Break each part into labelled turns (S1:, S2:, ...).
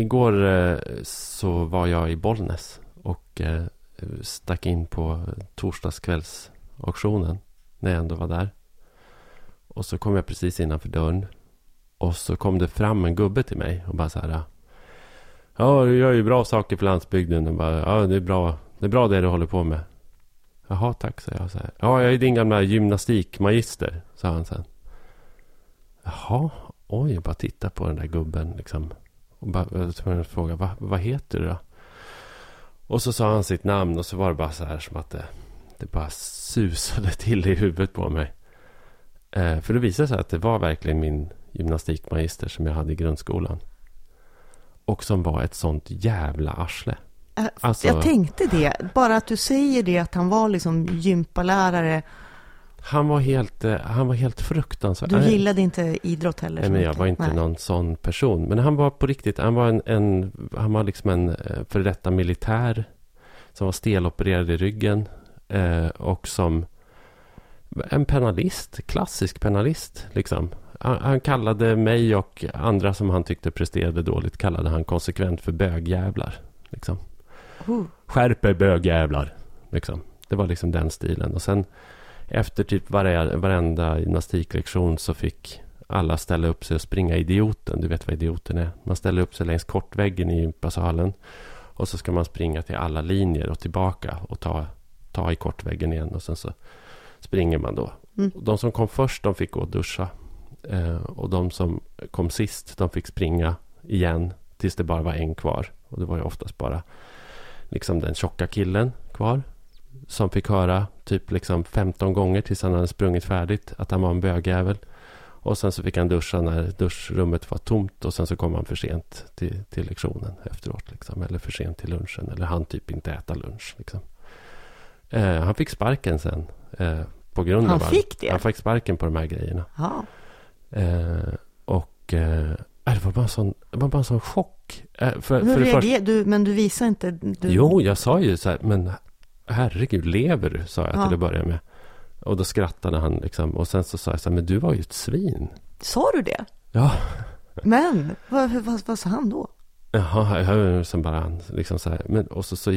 S1: igår eh, så var jag i Bollnäs och eh, stack in på torsdagskvällsauktionen när jag ändå var där. Och så kom jag precis innanför dörren. Och så kom det fram en gubbe till mig och bara så här. Ja, du gör ju bra saker för landsbygden. Och bara, ja, det är bra. Det är bra det du håller på med. Jaha, tack, sa jag. Så här. Ja, jag är din gamla gymnastikmagister, sa han sen. Jaha, oj, jag bara titta på den där gubben liksom. Och bara, tvungen att fråga, Va, vad heter du då? Och så sa han sitt namn och så var det bara så här som att det, det bara susade till i huvudet på mig. Eh, för det visade sig att det var verkligen min gymnastikmagister som jag hade i grundskolan. Och som var ett sånt jävla arsle.
S2: Äh,
S1: Alltså-
S2: Jag tänkte det. Bara att du säger det, att han var liksom gympalärare.
S1: Han var helt, eh, han var helt fruktansvärd.
S2: Du gillade inte idrott heller?
S1: Nej, men jag var inte
S2: Nej.
S1: någon sån person. Men han var på riktigt, han var en, en han var liksom en eh, före detta militär. Som var stelopererad i ryggen. Eh, och som en penalist, klassisk penalist liksom. Han, han kallade mig och andra som han tyckte presterade dåligt, kallade han konsekvent för bögjävlar. Liksom.
S2: Oh.
S1: Skärp er bögjävlar. Liksom. Det var liksom den stilen. Och sen efter typ vare, varenda gymnastiklektion så fick alla ställa upp sig och springa idioten. Du vet vad idioten är. Man ställer upp sig längs kortväggen i gympasalen. Och så ska man springa till alla linjer och tillbaka och ta, ta i kortväggen igen. Och sen så springer man då.
S2: Mm.
S1: De som kom först de fick gå och duscha. Eh, och de som kom sist de fick springa igen tills det bara var en kvar. Och det var ju oftast bara liksom den tjocka killen kvar. Som fick höra typ liksom 15 gånger tills han hade sprungit färdigt att han var en bögjävel. Och sen så fick han duscha när duschrummet var tomt och sen så kom han för sent till, till lektionen efteråt. Liksom. Eller för sent till lunchen. Eller han typ inte äta lunch. Liksom. Eh, han fick sparken sen. Eh, på grund
S2: Han
S1: av
S2: fick det?
S1: Han fick sparken på de här grejerna.
S2: Ja.
S1: Eh, och eh, det, var bara en sån, det var bara en sån chock. Eh, för,
S2: Hur
S1: för det första,
S2: reagerar du? Men du visar inte... Du...
S1: Jo, jag sa ju så här, men herregud, lever du? Sa jag
S2: Ja.
S1: till att börja med. Och då skrattade han liksom. Och sen så sa jag så här, men du var ju ett svin.
S2: Sa du det?
S1: Ja,
S2: Men, vad, vad, vad sa han då?
S1: jaha, jag som bara han liksom så här. Men, och så, så,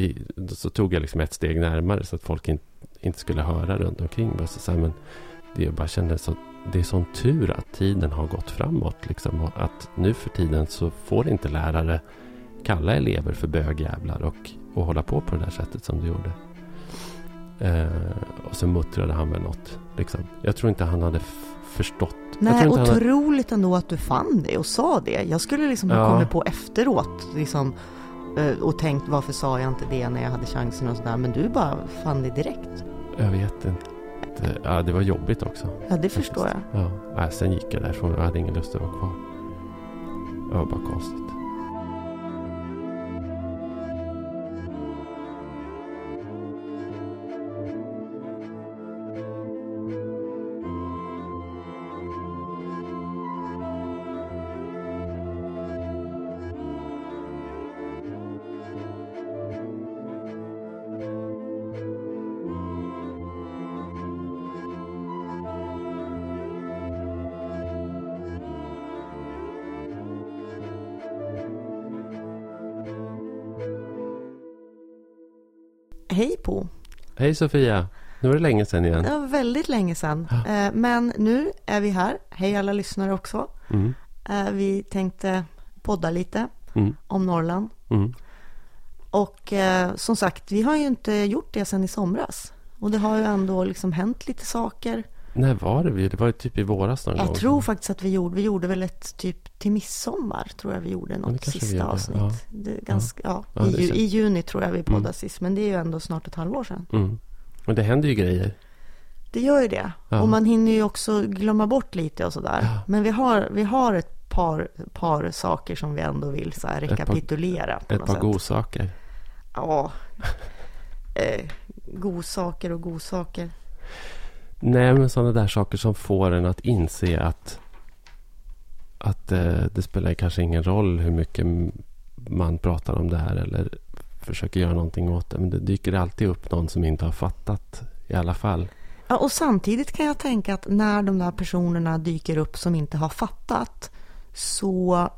S1: så tog jag liksom ett steg närmare så att folk in, inte skulle höra runt omkring. Bara så, så här, men det jag bara kände så, det är sån tur att tiden har gått framåt. Liksom, och att nu för tiden så får inte lärare kalla elever för bögjävlar och, och hålla på på det där sättet som du gjorde. Eh, och så muttrade han väl något. Liksom. Jag tror inte han hade förstått.
S2: Nej,
S1: han hade,
S2: otroligt ändå att du fann det och sa det. Jag skulle liksom ha
S1: Ja.
S2: kommit på efteråt liksom, eh, och tänkt varför sa jag inte det när jag hade chansen och sådär. Men du bara fann det direkt.
S1: jag vet inte. Ja, det var jobbigt också.
S2: Ja, det förstår jag.
S1: Ja, nej, sen gick jag därifrån. Jag hade ingen lust att vara kvar. Det var bara konstigt.
S2: Hej
S1: Sofia! Nu var det länge sedan igen.
S2: Var väldigt länge sedan.
S1: Ja.
S2: Eh, Men nu är vi här. Hej alla lyssnare också.
S1: Mm,
S2: Eh, Vi tänkte podda lite
S1: mm,
S2: om Norrland.
S1: mm.
S2: Och eh, som sagt, vi har ju inte gjort det sedan i somras. Och det har ju ändå liksom hänt lite saker.
S1: När var det? vi? Det var typ i våras någon gång.
S2: Jag tror faktiskt att vi gjorde, vi gjorde väl ett typ till midsommar tror jag vi gjorde något sista avsnitt.
S1: ja.
S2: Det ganska, ja.
S1: Ja,
S2: I, ju. I juni tror jag vi poddade
S1: Mm.
S2: sist, men det är ju ändå snart ett halvår sedan.
S1: Mm. Men det händer ju grejer.
S2: Det gör ju det.
S1: Ja.
S2: Och man hinner ju också glömma bort lite och sådär.
S1: Ja.
S2: Men vi har, vi har ett par, par saker som vi ändå vill så här
S1: par-
S2: rekapitulera på
S1: Ett par
S2: sätt.
S1: godsaker.
S2: Ja. Eh, godsaker och godsaker.
S1: Nej, men sådana där saker som får en att inse att, att eh, det spelar kanske ingen roll hur mycket man pratar om det här eller försöker göra någonting åt det. Men det dyker alltid upp någon som inte har fattat i alla fall.
S2: Ja, och samtidigt kan jag tänka att när de där personerna dyker upp som inte har fattat så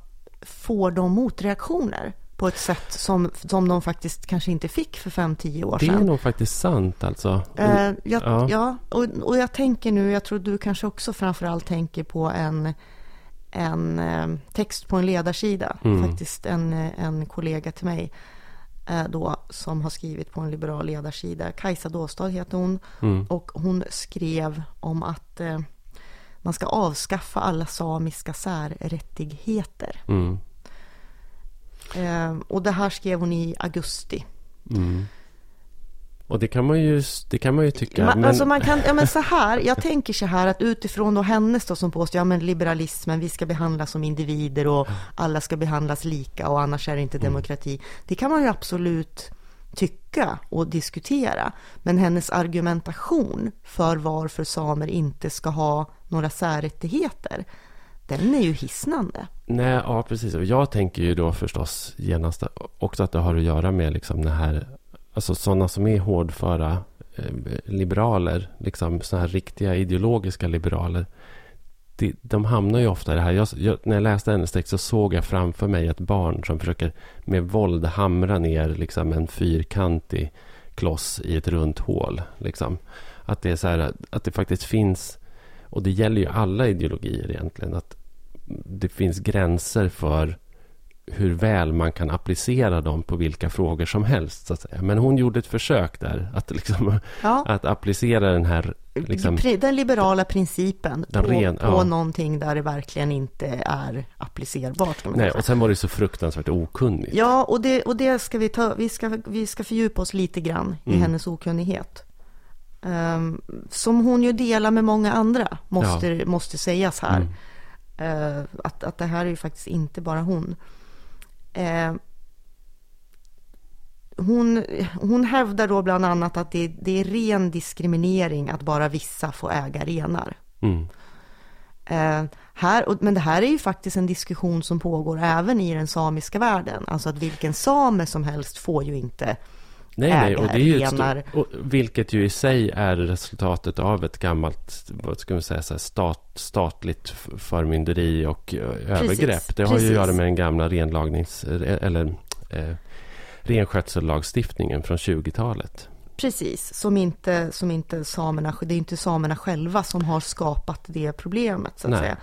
S2: får de motreaktioner på ett sätt som, som de faktiskt kanske inte fick för 5-10 år sedan.
S1: Det är nog faktiskt sant alltså.
S2: Eh, jag,
S1: Ja.
S2: ja, och, och jag tänker nu, jag tror du kanske också framförallt tänker på en, en eh, text på en ledarsida.
S1: Mm.
S2: Faktiskt en, en kollega till mig eh, då som har skrivit på en liberal ledarsida. Kajsa Dåstad heter hon.
S1: Mm.
S2: Och hon skrev om att eh, man ska avskaffa alla samiska särrättigheter.
S1: Mm.
S2: Eh, och det här skrev hon i augusti.
S1: Mm. Och det kan man ju, det kan man ju tycka.
S2: Man,
S1: men,
S2: Alltså man kan, ja men så här, jag tänker så här att utifrån då hennes då som påstår, ja men liberalismen, vi ska behandlas som individer och alla ska behandlas lika och annars är det
S1: Mm.
S2: inte demokrati. Det kan man ju absolut tycka och diskutera. Men hennes argumentation för varför samer inte ska ha några särrättigheter, den är ju hisnande.
S1: Nej, ja precis. Och jag tänker ju då förstås genast också att det har att göra med liksom det här, alltså sådana som är hårdföra eh, liberaler, liksom sådana här riktiga ideologiska liberaler. De, de hamnar ju ofta i det här. Jag, jag, när jag läste hennes text så såg jag framför mig ett barn som försöker med våld hamra ner liksom en fyrkantig kloss i ett runt hål. Liksom. Att det är så här, att det faktiskt finns, och det gäller ju alla ideologier egentligen, att det finns gränser för hur väl man kan applicera dem på vilka frågor som helst. Så att säga. Men hon gjorde ett försök där att, liksom,
S2: Ja.
S1: att applicera den här... Liksom,
S2: Den liberala principen
S1: Den
S2: på,
S1: ren-
S2: på
S1: ja.
S2: någonting där det verkligen inte är applicerbart.
S1: Nej, och sen var det så fruktansvärt okunnigt.
S2: Ja, och det, och det ska vi ta, vi ska, vi ska fördjupa oss lite grann i
S1: Mm.
S2: hennes okunnighet. Ehm, som hon ju delar med många andra, måste, måste sägas här.
S1: Mm.
S2: Eh, att, att det här är ju faktiskt inte bara hon. Eh, hon, hon hävdar då bland annat att det, det är ren diskriminering att bara vissa får äga renar.
S1: Mm.
S2: Eh, här, och- men det här är ju faktiskt en diskussion som pågår även i den samiska världen. Alltså att vilken same som helst får ju inte
S1: Nej, nej, och det är ju ett stort, och, vilket ju i sig är resultatet av ett gammalt, vad ska man säga, så stat, statligt förmynderi och ö, övergrepp. Det har ju
S2: precis.
S1: att göra med den gamla renlagnings, eller eh, renskötsellagstiftningen från 20-talet.
S2: Precis, som inte, som inte samerna, det är inte samerna själva som har skapat det problemet så att
S1: Nej.
S2: säga.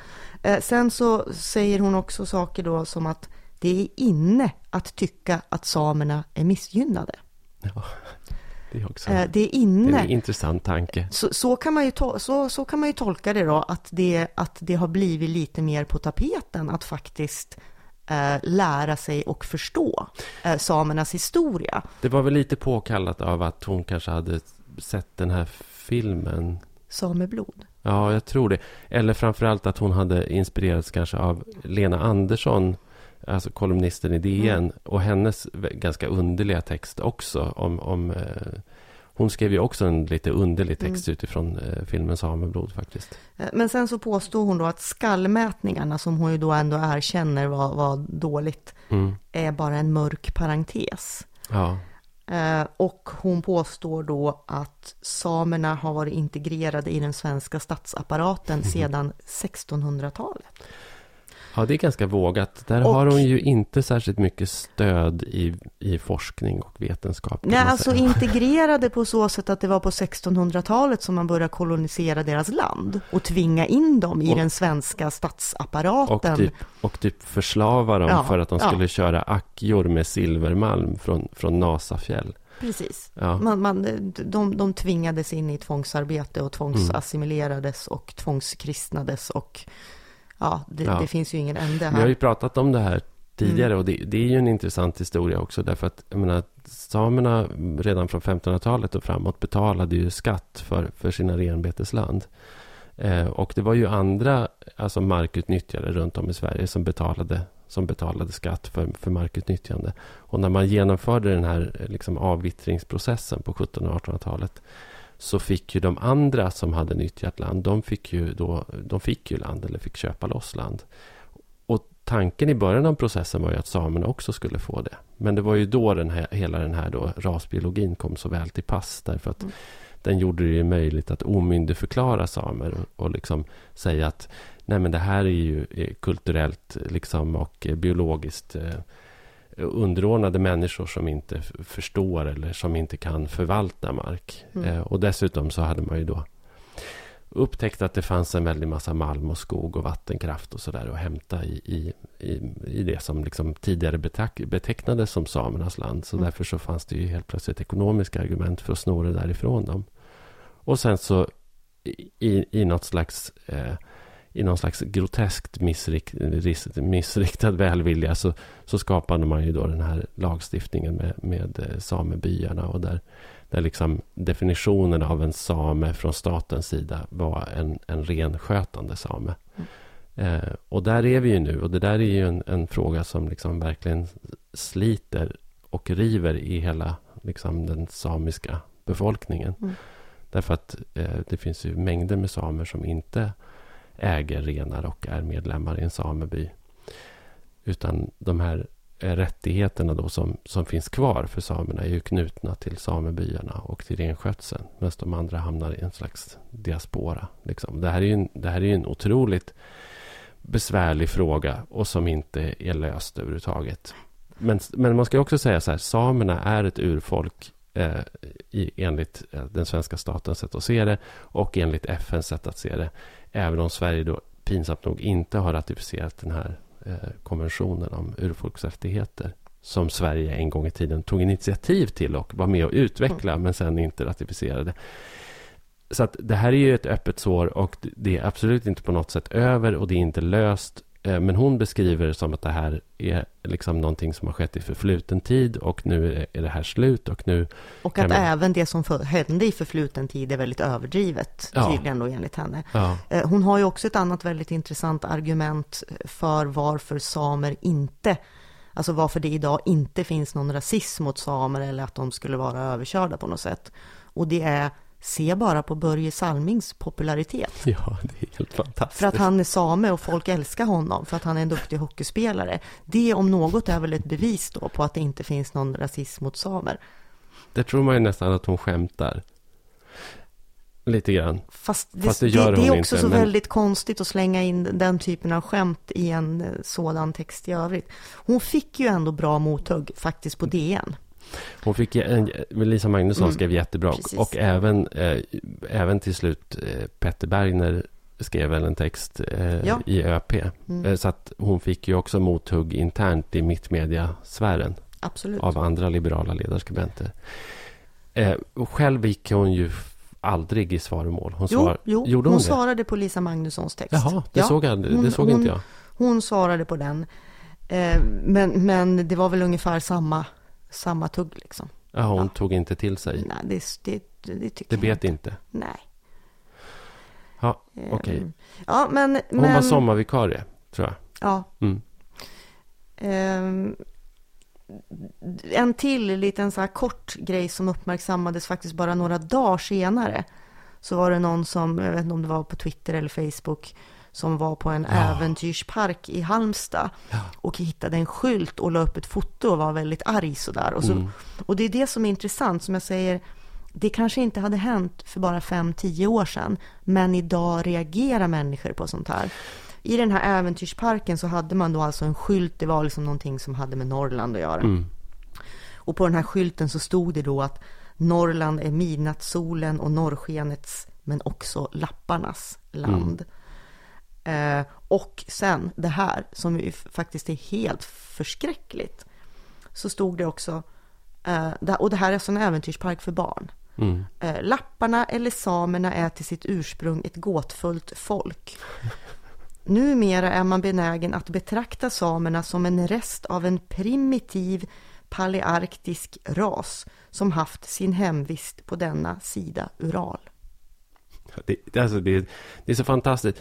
S2: Eh, sen så säger hon också saker då som att det är inne att tycka att samerna är missgynnade.
S1: Ja, det är också
S2: Eh, det är
S1: det är
S2: inne.
S1: en intressant tanke.
S2: Så, så, kan man ju to- så, så kan man ju tolka det då, att det, att det har blivit lite mer på tapeten att faktiskt eh, lära sig och förstå eh, samernas historia.
S1: Det var väl lite påkallat av att hon kanske hade sett den här filmen.
S2: Sameblod.
S1: Ja, jag tror det. Eller framförallt att hon hade inspirerats kanske av Lena Andersson, alltså kolumnisten i DN,
S2: Mm.
S1: och hennes ganska underliga text också. Om, om, eh, hon skrev ju också en lite underlig text
S2: Mm.
S1: utifrån eh, filmen Sameblod faktiskt.
S2: Eh, Men sen så påstår hon då att skallmätningarna, som hon ju då ändå erkänner var, var dåligt,
S1: Mm.
S2: är bara en mörk parentes.
S1: Ja,
S2: Eh, och hon påstår då att samerna har varit integrerade i den svenska statsapparaten
S1: Mhm.
S2: sedan 1600-talet.
S1: Ja, det är ganska vågat. Där
S2: Och-
S1: har hon ju inte särskilt mycket stöd i, i forskning och vetenskap.
S2: Nej, alltså integrerade på så sätt att det var på 1600-talet som man började kolonisera deras land och tvinga in dem i
S1: Och-
S2: den svenska
S1: Och
S2: statsapparaten.
S1: typ, och typ förslava dem
S2: Ja,
S1: för att de
S2: ja.
S1: skulle köra ackjor med silvermalm från, från Nasafjäll.
S2: Precis.
S1: Ja.
S2: Man, man, de, de tvingades in i tvångsarbete och tvångsassimilerades och tvångskristnades och ja, det,
S1: Ja.
S2: det finns ju ingen ände
S1: Vi har ju
S2: här.
S1: pratat om det här tidigare
S2: Mm.
S1: och det, det är ju en intressant historia också därför att jag menar, samerna redan från 1500-talet och framåt betalade ju skatt för, för sina renbetesland. Eh, och det var ju andra alltså markutnyttjare runt om i Sverige som betalade, som betalade skatt för, för markutnyttjande. Och när man genomförde den här liksom, avvittringsprocessen på 1700 och 1800-talet så fick ju de andra som hade nyttjat land, de fick ju, då, de fick ju land eller fick köpa loss land. Och tanken i början av processen var ju att samerna också skulle få det. Men det var ju då den här, hela den här då rasbiologin kom så väl till pass. Därför att
S2: Mm.
S1: den gjorde det ju möjligt att omyndigförklara samer och, och liksom säga att nej men det här är ju kulturellt liksom och biologiskt eh, underordnade människor som inte förstår eller som inte kan förvalta mark.
S2: Mm.
S1: Eh, och dessutom så hade man ju då upptäckt att det fanns en väldig massa malm och skog och vattenkraft och sådär att hämta i, i, i, i det som liksom tidigare betecknades som samernas land. Så
S2: Mm.
S1: därför så fanns det ju helt plötsligt ekonomiska argument för att sno det därifrån dem. Och sen så i, i, i något slags eh, i någon slags groteskt missrikt, missriktad välvilja så, så skapade man ju då den här lagstiftningen med, med eh, samebyarna och där, där liksom definitionen av en same från statens sida var en, en renskötande same. Eh, och där är vi ju nu och det där är ju en, en fråga som liksom verkligen sliter och river i hela liksom, den samiska befolkningen.
S2: Mm.
S1: Därför att eh, det finns ju mängder med samer som inte äger renar och är medlemmar i en sameby. Utan de här eh, rättigheterna då som, som finns kvar för samerna är ju knutna till samebyarna och till renskötseln. Medan de andra hamnar i en slags diaspora. Liksom. Det, här är ju en, det här är ju en otroligt besvärlig fråga och som inte är löst överhuvudtaget. Men, men man ska också säga så här, samerna är ett urfolk eh, i, enligt eh, den svenska statens sätt att se det och enligt FNs sätt att se det. Även om Sverige då pinsamt nog inte har ratificerat den här eh, konventionen om urfolksrättigheter som Sverige en gång i tiden tog initiativ till och var med att utveckla men sen inte ratificerade. Så att det här är ju ett öppet sår och det är absolut inte på något sätt över och det är inte löst. Eh, Men hon beskriver det som att det här är liksom någonting som har skett i förfluten tid och nu är- det här slut och nu
S2: Och att
S1: man-
S2: även det som för, hände i förfluten tid är väldigt överdrivet,
S1: Ja.
S2: tydligen då enligt henne.
S1: Ja,
S2: Eh, Hon har ju också ett annat väldigt intressant argument för varför samer inte, alltså varför det idag inte finns någon rasism mot samer eller att de skulle vara överkörda på något sätt. Och det är, se bara på Börje Salmings popularitet.
S1: ja det är helt fantastiskt.
S2: För att han är same och folk älskar honom för att han är en duktig hockeyspelare. Det om något är väl ett bevis då på att det inte finns någon rasism mot samer.
S1: Det tror man ju nästan att hon skämtar. Lite grann.
S2: Fast det,
S1: Fast det
S2: det, det, är också
S1: inte,
S2: så
S1: men-
S2: väldigt konstigt att slänga in den typen av skämt i en eh, sådan text i övrigt. Hon fick ju ändå bra mothugg faktiskt på DN.
S1: Hon fick en, Lisa Magnusson
S2: Mm,
S1: skrev jättebra.
S2: precis.
S1: Och även, eh, även till slut eh, Petter Bergner skrev väl en text eh,
S2: Ja.
S1: i ÖP.
S2: Mm.
S1: Eh, så att hon fick ju också mothugg internt i mittmediasfären
S2: Absolut.
S1: av andra liberala ledarskribenter. Eh, själv gick hon ju aldrig i svaromål. Hon
S2: Jo,
S1: svar,
S2: jo
S1: gjorde
S2: hon,
S1: hon,
S2: svarade på Lisa Magnussons text.
S1: Jaha, det
S2: Ja,
S1: såg, jag, det
S2: hon-
S1: såg
S2: hon-
S1: inte jag.
S2: Hon svarade på den. Eh, men, men det var väl ungefär samma, samma tugg liksom.
S1: Ja, hon
S2: ja.
S1: tog inte till sig.
S2: Nej, det, det, det tycker
S1: Det
S2: jag
S1: bet inte.
S2: Nej.
S1: Ja,
S2: Eh,
S1: okej.
S2: Ja, men...
S1: Hon
S2: men
S1: var sommarvikarie, tror jag.
S2: Ja.
S1: Mm.
S2: Ehm, en till liten så här kort grej som uppmärksammades faktiskt bara några dagar senare. Så var det någon som, jag vet inte om det var på Twitter eller Facebook, som var på en
S1: Ja.
S2: äventyrspark i Halmstad
S1: Ja.
S2: och hittade en skylt och la upp ett foto och var väldigt arg sådär. Och, så,
S1: Mm.
S2: och det är det som är intressant, som jag säger, det kanske inte hade hänt för bara 5-10 år sedan, men idag reagerar människor på sånt här. I den här äventyrsparken så hade man då alltså en skylt, det var liksom någonting som hade med Norrland att göra.
S1: Mm.
S2: Och på den här skylten så stod det då att Norrland är midnattssolen och norrskenets, men också lapparnas land. Eh, och sen det här, som ju faktiskt är helt förskräckligt, så stod det också, eh, och det här är alltså en äventyrspark för barn.
S1: Mm.
S2: Eh, Lapparna eller samerna är till sitt ursprung ett gåtfullt folk. Numera är man benägen att betrakta samerna som en rest av en primitiv palearktisk ras som haft sin hemvist på denna sida Ural.
S1: Det- alltså det, det är så fantastiskt.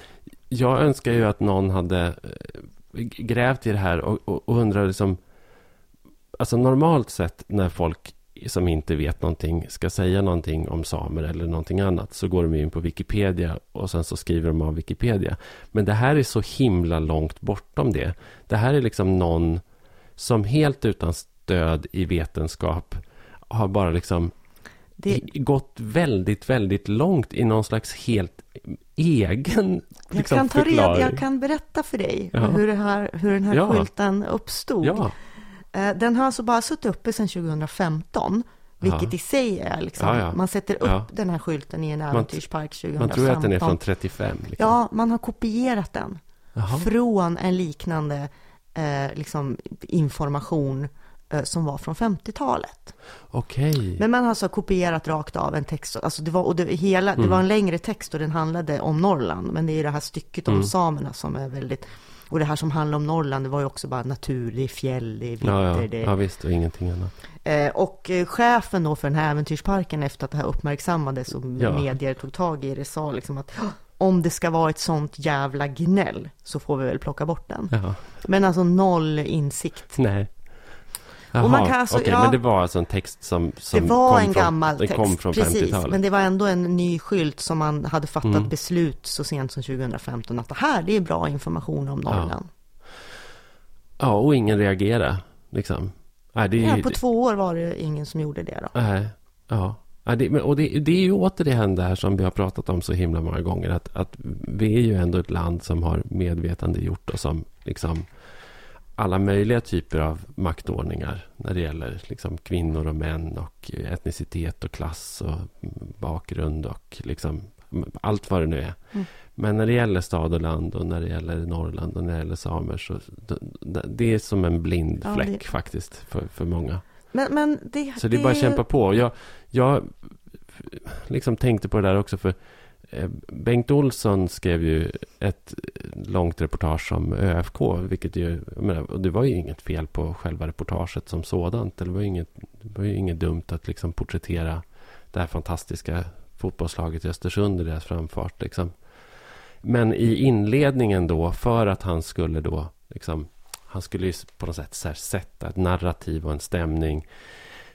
S1: Jag önskar ju att någon hade eh, grävt i det här och, och, och undrar liksom... Alltså normalt sett när folk som inte vet någonting ska säga någonting om samer eller någonting annat så går de in på Wikipedia och sen så skriver de av Wikipedia. Men det här är så himla långt bortom det. Det här är liksom någon som helt utan stöd i vetenskap har bara liksom
S2: det,
S1: gått väldigt, väldigt långt i någon slags helt egen
S2: jag,
S1: liksom,
S2: kan ta reda,
S1: förklaring.
S2: jag kan berätta för dig
S1: Ja.
S2: hur, det här, hur den här
S1: Ja.
S2: skylten uppstod.
S1: Ja,
S2: Eh, Den har alltså bara suttit uppe sedan 2015, vilket i sig är liksom,
S1: Ja, ja.
S2: man sätter upp
S1: Ja.
S2: den här skylten i en äventyrspark 2015.
S1: man tror att den är från 35. Liksom.
S2: Ja, man har kopierat den
S1: Jaha.
S2: från en liknande eh, liksom, information som var från 50-talet.
S1: Okej.
S2: Men man har alltså kopierat rakt av en text, alltså det var, och det, hela,
S1: Mm.
S2: det var en längre text och den handlade om Norrland, men det är det här stycket om
S1: Mm.
S2: samerna som är väldigt, och det här som handlar om Norrland, det var ju också bara natur, det är fjäll, det är vinter,
S1: Ja, ja.
S2: det
S1: ja, visst. Och ingenting annat.
S2: Eh, och eh, chefen då för den här äventyrsparken efter att det här uppmärksammades och
S1: Ja.
S2: medier tog tag i det sa liksom att "Åh, om det ska vara ett sånt jävla gnäll så får vi väl plocka bort den.
S1: Jaha.
S2: Men alltså noll insikt.
S1: Nej. Jaha,
S2: Och man kan alltså-
S1: okej,
S2: ja.
S1: men det var alltså en text som, som
S2: det var
S1: kom
S2: en
S1: från,
S2: gammal text,
S1: kom från
S2: precis.
S1: 50-talet.
S2: Men det var ändå en ny skylt som man hade fattat
S1: Mm.
S2: beslut så sent som 2015 att det här det är bra information om
S1: Ja.
S2: Norrland.
S1: Ja, och ingen reagerade. Liksom. Nej, det är
S2: Ja,
S1: ju...
S2: på två år var det ingen som gjorde det då.
S1: Nej, ja. ja det, och det, det är ju återigen det här som vi har pratat om så himla många gånger. Att, att vi är ju ändå ett land som har medvetande gjort oss om liksom, alla möjliga typer av maktordningar. När det gäller liksom, kvinnor och män och etnicitet och klass och bakgrund och liksom, allt vad det nu är.
S2: Mm.
S1: Men när det gäller stad och land och när det gäller Norrland och när det gäller samer så det, är som en blind
S2: Ja,
S1: fläck
S2: det-
S1: faktiskt för, för många.
S2: Men, men det,
S1: Så det är bara att kämpa på. Jag, jag liksom tänkte på det där också för eh, Eh, Bengt Olsson skrev ju ett långt reportage om ÖFK, vilket ju, menar, och det var ju inget fel på själva reportaget som sådant. Det var ju inget, det var ju inget dumt att liksom porträttera det här fantastiska fotbollslaget i Östersund i deras framfart. Liksom. Men i inledningen då, för att han skulle då, liksom, han skulle ju på något sätt sätta ett narrativ och en stämning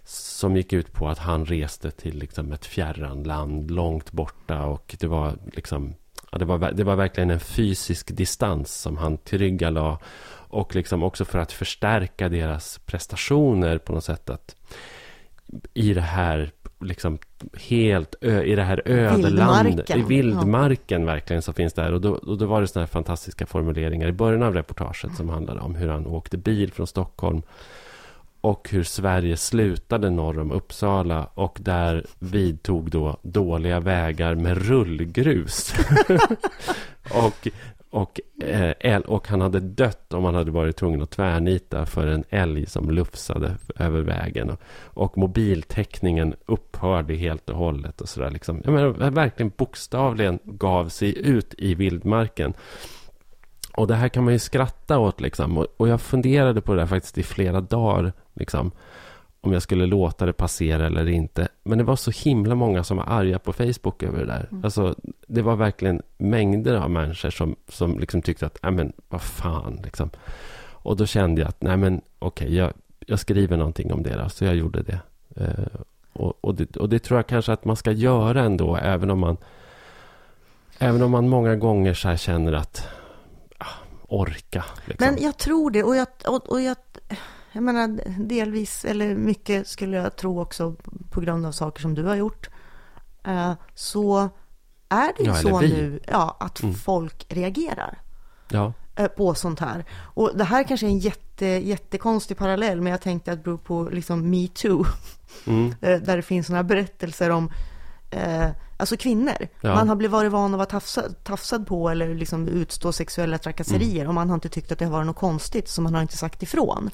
S1: som gick ut på att han reste till liksom ett fjärran land långt borta och det var liksom ja, det, var, det var verkligen en fysisk distans som han tillryggalade och liksom också för att förstärka deras prestationer på något sätt att i det här liksom helt ö, i det här ödelandet, i vildmarken verkligen så finns det här. Och då, och då var det sådana här fantastiska formuleringar i början av reportaget som handlade om hur han åkte bil från Stockholm och hur Sverige slutade norr om Uppsala och där vidtog då dåliga vägar med rullgrus. och, och, eh, och han hade dött om han hade varit tvungen att tvärnita för en älg som lufsade över vägen. Och, och mobiltäckningen upphörde helt och hållet. Och sådär liksom. Jag menar, verkligen bokstavligen gav sig ut i vildmarken. Och det här kan man ju skratta åt liksom. Och, och jag funderade på det här faktiskt i flera dagar. Liksom, om jag skulle låta det passera eller inte. Men det var så himla många som var arga på Facebook över det där. Alltså, det var verkligen mängder av människor som, som liksom tyckte att, nej men vad fan liksom. Och då kände jag att, nej men okej, jag, jag skriver någonting om det då. Så jag gjorde det. Eh, och, och det. Och det tror jag kanske att man ska göra ändå, även om man Även om man många gånger så här känner att orka. Liksom.
S2: Men jag tror det och jag, och, och jag, jag menar delvis eller mycket skulle jag tro också på grund av saker som du har gjort. Eh, så är det ju
S1: Ja,
S2: så
S1: vi.
S2: nu ja, att
S1: Mm.
S2: folk reagerar
S1: ja,
S2: eh, på sånt här. Och det här kanske är en jätte, jättekonstig parallell men jag tänkte att det beror på liksom metoo.
S1: mm,
S2: Eh, där det finns sådana berättelser om eh, alltså kvinnor.
S1: Ja.
S2: Man har blivit varit van att vara tafsad, tafsad på eller liksom utstå sexuella trakasserier
S1: Mm.
S2: och man har inte tyckt att det har varit något konstigt så man har inte sagt ifrån.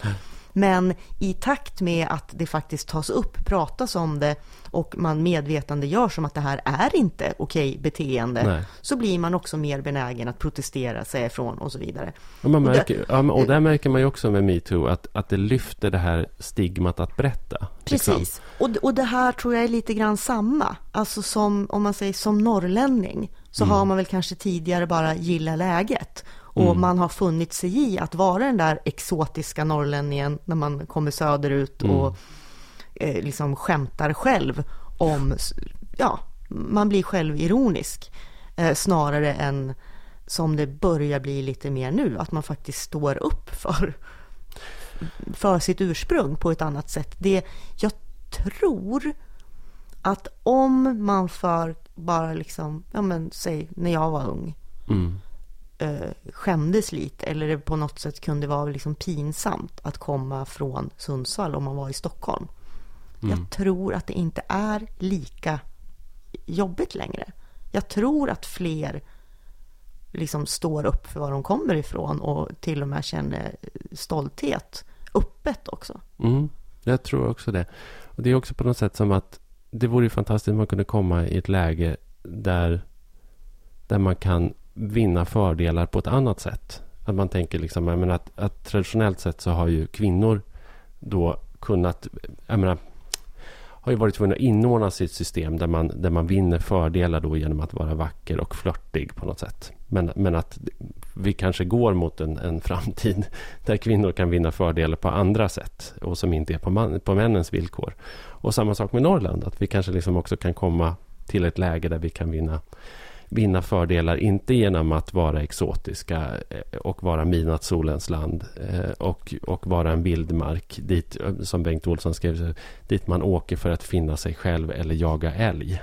S2: Men i takt med att det faktiskt tas upp, pratas om det och man medvetande gör som att det här är inte okej beteende
S1: Nej.
S2: så blir man också mer benägen att protestera, säga ifrån och så vidare.
S1: och, man
S2: Och det-
S1: märker, ja, men- och där märker man ju också med metoo att, att det lyfter det här stigmat att berätta. liksom.
S2: Precis. Och, och det här tror jag är lite grann samma. Alltså som, om man säger som norrlänning, så
S1: Mm.
S2: har man väl kanske tidigare bara gillat läget. Och
S1: Mm.
S2: man har funnit sig i att vara den där exotiska norrlänningen när man kommer söderut
S1: Mm.
S2: Eh, liksom skämtar själv om, ja, man blir självironisk. Eh, snarare än som det börjar bli lite mer nu, att man faktiskt står upp för för sitt ursprung på ett annat sätt. Det jag tror att om man för bara liksom, ja men säg när jag var ung,
S1: Mm.
S2: eh, skämdes lite eller det på något sätt kunde vara liksom pinsamt att komma från Sundsvall om man var i Stockholm. Jag tror att det inte är lika jobbigt längre. Jag tror att fler liksom står upp för var de kommer ifrån och till och med känner stolthet öppet också.
S1: Mm, jag tror också det. Och det är också på något sätt som att det vore ju fantastiskt om man kunde komma i ett läge där, där man kan vinna fördelar på ett annat sätt. Att man tänker liksom, jag menar att, att traditionellt sett så har ju kvinnor då kunnat, jag menar, har ju varit tvungna att inordna sitt system där man, där man vinner fördelar då genom att vara vacker och flörtig på något sätt. Men, men att vi kanske går mot en, en framtid där kvinnor kan vinna fördelar på andra sätt och som inte är på, man, på männens villkor. Och samma sak med Norrland, att vi kanske liksom också kan komma till ett läge där vi kan vinna, vinna fördelar, inte genom att vara exotiska eh, och vara midnattssolens land eh, och, och vara en vildmark dit, eh, som Bengt Olsson skrev, dit man åker för att finna sig själv eller jaga älg.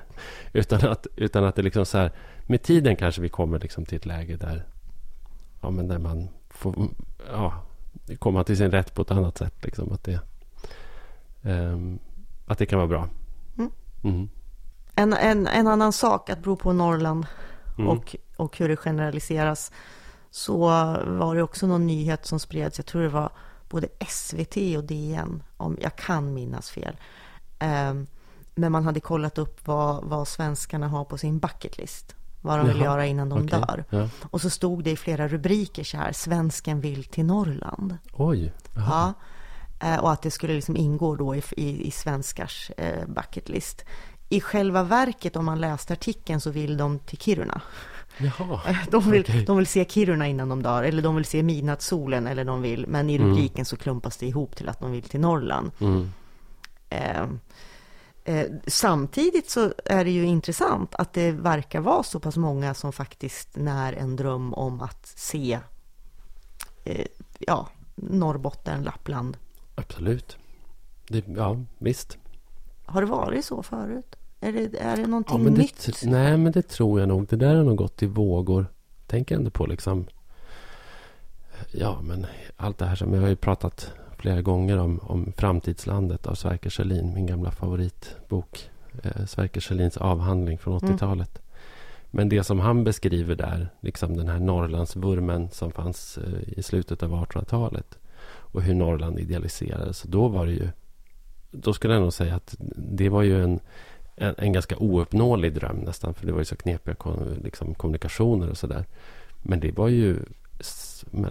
S1: Utan att, utan att det liksom så här, med tiden kanske vi kommer liksom till ett läge där, ja, men där man får ja, komma till sin rätt på ett annat sätt. Liksom, att, det, ehm, att det kan vara bra.
S2: Mm. En, en, en annan sak att bero på Norrland
S1: Mm.
S2: och, och hur det generaliseras så var det också någon nyhet som spreds, jag tror det var både SVT och DN, om jag kan minnas fel. Ehm, men man hade kollat upp vad, vad svenskarna har på sin bucketlist. Vad de vill
S1: Jaha,
S2: göra innan de
S1: okej.
S2: dör.
S1: Ja.
S2: Och så stod det i flera rubriker så här, svensken vill till Norrland.
S1: Oj. Jaha.
S2: Ja, eh, och att det skulle liksom ingå då i, i, i svenskars eh, bucketlist. I själva verket, om man läste artikeln, så vill de till Kiruna.
S1: Jaha.
S2: De vill,
S1: Okej.
S2: de vill se Kiruna innan de dör, eller de vill se midnattssolen, eller de vill, men i
S1: Mm.
S2: rubriken så klumpas det ihop till att de vill till Norrland.
S1: Mm.
S2: Eh, eh, samtidigt så är det ju intressant att det verkar vara så pass många som faktiskt när en dröm om att se eh, ja, Norrbotten, Lappland.
S1: Absolut. Det, ja, visst.
S2: Har det varit så förut? Är det, är det någonting
S1: Ja, det,
S2: nytt?
S1: nej, men det tror jag nog. Det där har nog gått i vågor. Tänker ändå på liksom... Ja, men allt det här som... Jag har ju pratat flera gånger om, om Framtidslandet av Sverker Kjellin. Min gamla favoritbok. Eh, Sverker Kjellins avhandling från
S2: Mm.
S1: 80-talet. Men det som han beskriver där, liksom den här Norrlandsvurmen som fanns eh, i slutet av 1800-talet. Och hur Norrland idealiserades. Då var det ju... Då skulle jag nog säga att det var ju en, en, en ganska ouppnåelig dröm nästan. För det var ju så knepiga liksom, kommunikationer och sådär. Men det var ju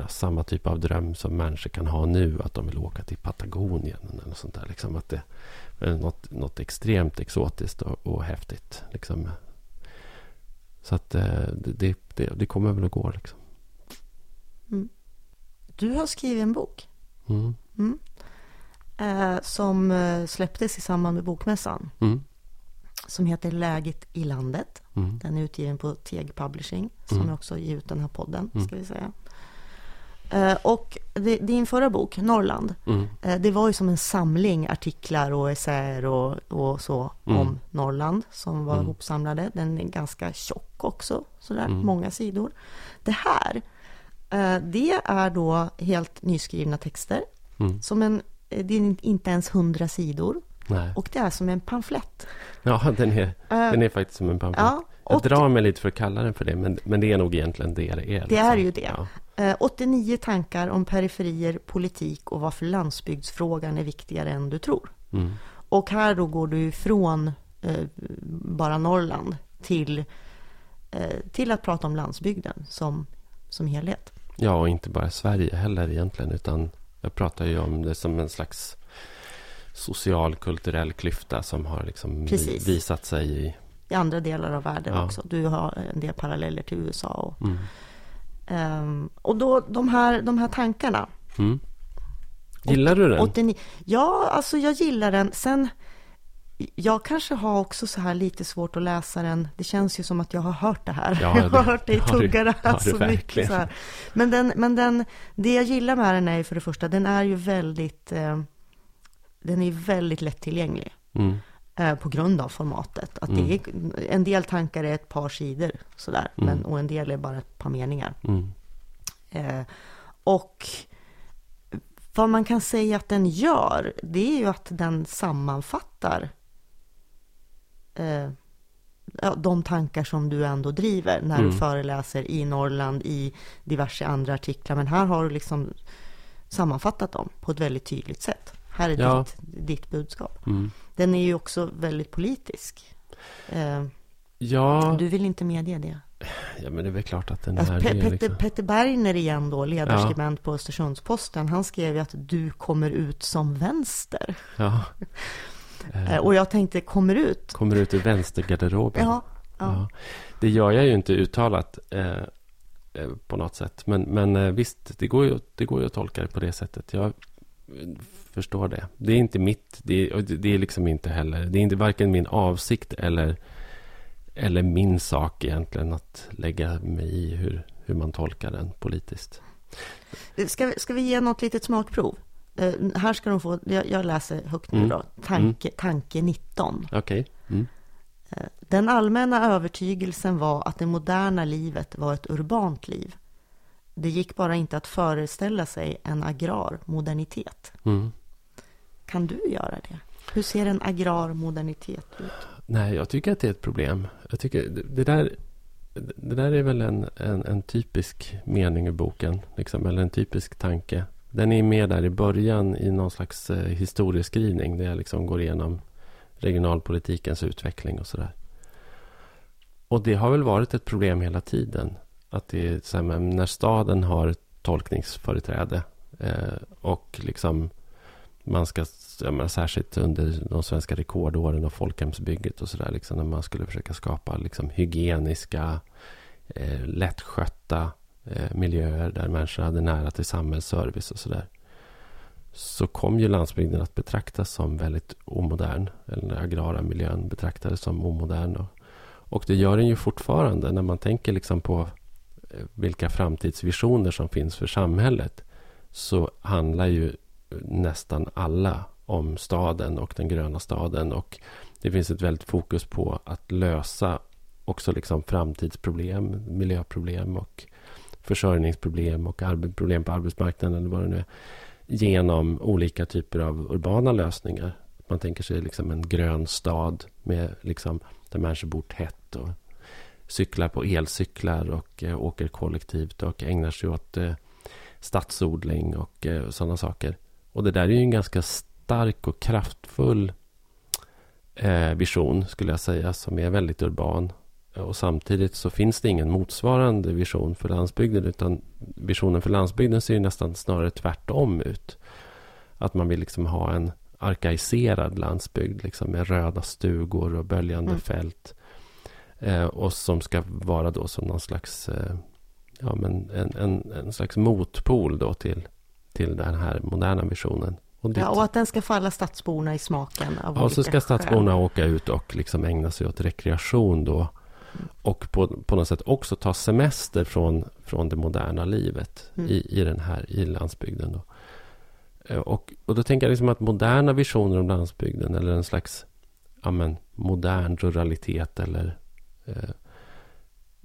S1: samma typ av dröm som människor kan ha nu. Att de vill åka till Patagonien eller något sånt där. Liksom att det är något, något extremt exotiskt och, och häftigt. Liksom. Så att eh, det, det, det, kommer väl att gå liksom.
S2: Du har skrivit en bok
S1: Mm.
S2: eh, som eh, släpptes i samband med Bokmässan.
S1: Mm.
S2: Som heter Läget i landet.
S1: Mm.
S2: Den är utgiven på Teg Publishing. Som
S1: Mm.
S2: också ger ut den här podden,
S1: Mm.
S2: ska vi säga. Eh, och din förra bok, Norrland,
S1: Mm.
S2: eh, det var ju som en samling artiklar och essäer och, och så
S1: Mm.
S2: om Norrland som var
S1: Mm.
S2: ihopsamlade. Den är ganska tjock också, sådär,
S1: Mm.
S2: många sidor. Det här, eh, det är då helt nyskrivna texter.
S1: Mm.
S2: Som en, det är inte ens hundra sidor.
S1: Nej.
S2: Och det är som en pamflett.
S1: Ja, den är,
S2: Eh,
S1: den är faktiskt som en pamflett.
S2: ja,
S1: Jag drar mig lite för att kalla den för det, men, men det är nog egentligen det det är.
S2: Det är
S1: liksom.
S2: ju det.
S1: Ja.
S2: Eh, 89 tankar om periferier, politik och varför landsbygdsfrågan är viktigare än du tror.
S1: Mm.
S2: Och här då går du ifrån eh, bara Norrland till, till att prata om landsbygden som, som helhet.
S1: ja, och inte bara Sverige heller egentligen, utan jag pratar ju om det som en slags social, kulturell klyfta som har liksom
S2: Precis.
S1: visat sig i...
S2: I andra delar av världen
S1: Ja.
S2: också. Du har en del paralleller till USA. Och,
S1: Mm.
S2: ehm, och då de här, de här tankarna.
S1: Mm. Gillar du den?
S2: 89. Ja, alltså jag gillar den. Sen, jag kanske har också så här lite svårt att läsa den. Det känns ju som att jag har hört det här.
S1: Ja,
S2: jag har
S1: det
S2: hört dig tugga det här så mycket. Så här. Men, den, men den, det jag gillar med den är för det första, den är ju väldigt, eh, den är väldigt lättillgänglig.
S1: Mm.
S2: eh, på grund av formatet. Att
S1: Mm.
S2: det är, en del tankar är ett par sidor sådär,
S1: Mm.
S2: men, och en del är bara ett par meningar.
S1: Mm.
S2: Eh, och vad man kan säga att den gör, det är ju att den sammanfattar eh, de tankar som du ändå driver när
S1: Mm.
S2: du föreläser i Norrland, i diverse andra artiklar. Men här har du liksom sammanfattat dem på ett väldigt tydligt sätt. Här är
S1: Ja.
S2: ditt, ditt budskap.
S1: Mm.
S2: Den är ju också väldigt politisk. Eh,
S1: Ja,
S2: du vill inte medge det?
S1: ja, men det är väl klart att den
S2: Alltså,
S1: är
S2: Pe-. Petter,
S1: Liksom.
S2: Petter Bergner igen då, ledarskribent på Östersundsposten, han skrev ju att du kommer ut som vänster.
S1: Ja.
S2: Eh,
S1: Eh,
S2: och jag tänkte, kommer ut?
S1: kommer ut ur vänstergarderoben.
S2: Ja, ja.
S1: Ja. Det gör jag ju inte uttalat eh, eh, på något sätt. Men, men visst, det går, ju, det går ju att tolka det på det sättet. Jag förstår det. Det är inte mitt. Det är, det är liksom inte heller. Det är inte varken min avsikt eller, eller min sak egentligen att lägga mig i hur, hur man tolkar den politiskt.
S2: Ska, ska vi ge något litet smakprov? Eh, här ska de få, jag, jag läser högt nu
S1: Mm.
S2: då, tanke, tanke 19.
S1: Okej. Mm.
S2: Eh, Den allmänna övertygelsen var att det moderna livet var ett urbant liv. Det gick bara inte att föreställa sig en agrar modernitet.
S1: Mm.
S2: Kan du göra det? Hur ser en agrar modernitet ut?
S1: Nej, jag tycker att det är ett problem. Jag tycker det, där... Det där är väl en, en, en typisk mening i boken. Liksom, eller en typisk tanke. Den är med där i början i någon slags eh, historieskrivning. Där jag liksom går igenom regionalpolitikens utveckling och sådär. Och det har väl varit ett problem hela tiden. Att det är så här, när staden har tolkningsföreträde. Eh, och liksom man ska, jag menar, särskilt under de svenska rekordåren och folkhemsbygget och sådär, liksom, när man skulle försöka skapa liksom, hygieniska, eh, lättskötta eh, miljöer där människor hade nära till samhällsservice och sådär. Så kom ju landsbygden att betraktas som väldigt omodern. Eller den agrara miljön betraktades som omodern. Och, och det gör den ju fortfarande när man tänker liksom på eh, vilka framtidsvisioner som finns för samhället. Så handlar ju nästan alla om staden och den gröna staden. Och det finns ett väldigt fokus på att lösa också liksom framtidsproblem, miljöproblem och försörjningsproblem och problem på arbetsmarknaden eller vad det nu är. Genom olika typer av urbana lösningar. Man tänker sig liksom en grön stad med liksom där människor bor tätt och cyklar på elcyklar och eh, åker kollektivt och ägnar sig åt eh, stadsodling och eh, sådana saker. Och det där är ju en ganska stark och kraftfull eh, vision skulle jag säga som är väldigt urban. Och samtidigt så finns det ingen motsvarande vision för landsbygden utan visionen för landsbygden ser ju nästan snarare tvärtom ut. Att man vill liksom ha en arkaiserad landsbygd liksom med röda stugor och böljande
S2: Mm.
S1: fält. Eh, och som ska vara då som någon slags eh, ja, men en, en, en slags motpol då till, till den här moderna visionen. Och,
S2: Ja, och att den ska falla stadsborna i smaken av
S1: ja, och så ska stadsborna
S2: skäl.
S1: åka ut och liksom ägna sig åt rekreation då. Och på, på något sätt också ta semester från, från det moderna livet
S2: Mm.
S1: i, i den här i landsbygden. Då. Eh, Och, och då tänker jag liksom att moderna visioner om landsbygden eller en slags ja, men, modern ruralitet eller eh,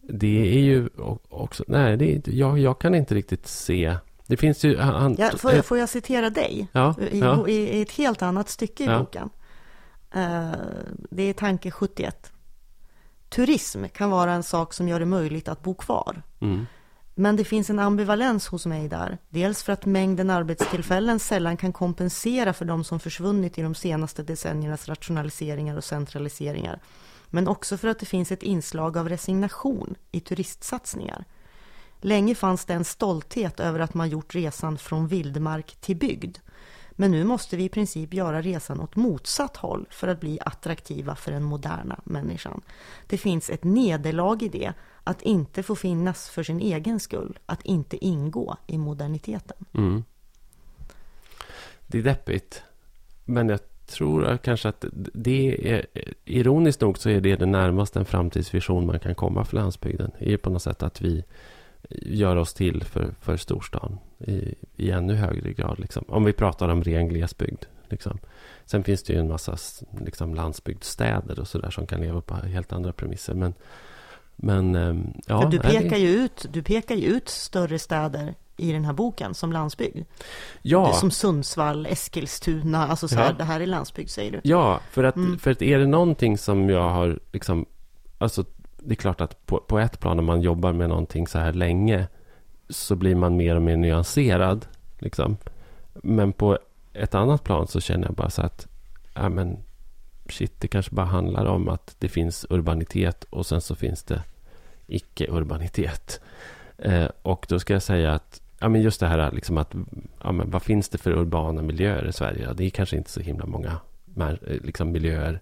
S1: det är ju också, nej, det är, jag, jag kan inte riktigt se. Det finns ju, han,
S2: Ja, får, jag, får jag citera dig?
S1: ja,
S2: I,
S1: ja,
S2: i, I ett helt annat stycke i boken. Eh, det är tanke 71. Turism kan vara en sak som gör det möjligt att bo kvar.
S1: mm,
S2: Men det finns en ambivalens hos mig där. Dels för att mängden arbetstillfällen sällan kan kompensera för de som försvunnit i de senaste decenniernas rationaliseringar och centraliseringar. Men också för att det finns ett inslag av resignation i turistsatsningar. Länge fanns det en stolthet över att man gjort resan från vildmark till bygd. Men nu måste vi i princip göra resan åt motsatt håll för att bli attraktiva för den moderna människan. Det finns ett nederlag i det, att inte få finnas för sin egen skull, att inte ingå i moderniteten.
S1: mm. Det är deppigt. Men jag tror kanske att det är, ironiskt nog så är det det närmaste en framtidsvision man kan komma för landsbygden. Det är på något sätt att vi gör oss till för, för storstan i, i ännu högre grad. Liksom. Om vi pratar om ren glesbygd. Liksom. Sen finns det ju en massa liksom, landsbygdsstäder och sådär som kan leva på helt andra premisser. Men, men ehm, ja.
S2: du, pekar ju ut, du pekar ju ut större städer i den här boken som landsbygd.
S1: Ja.
S2: Som Sundsvall, Eskilstuna, alltså så här, ja. det här är landsbygd säger du.
S1: Ja, för att, mm. för att är det någonting som jag har liksom, alltså det är klart att på, på ett plan när man jobbar med någonting så här länge så blir man mer och mer nyanserad. Liksom. Men på ett annat plan så känner jag bara så att ja, men shit, det kanske bara handlar om att det finns urbanitet och sen så finns det icke-urbanitet. Eh, och då ska jag säga att ja, men just det här liksom att ja, men vad finns det för urbana miljöer i Sverige? Det är kanske inte så himla många eh, liksom, miljöer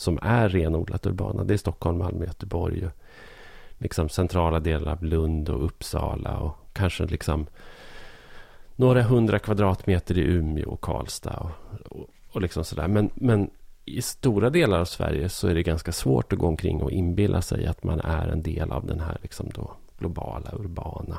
S1: som är renodlat urbana. Det är Stockholm, Malmö, Göteborg och liksom centrala delar av Lund och Uppsala och kanske liksom några hundra kvadratmeter i Umeå och Karlstad och, och, och liksom sådär. Men, men i stora delar av Sverige så är det ganska svårt att gå omkring och inbilla sig att man är en del av den här liksom då globala, urbana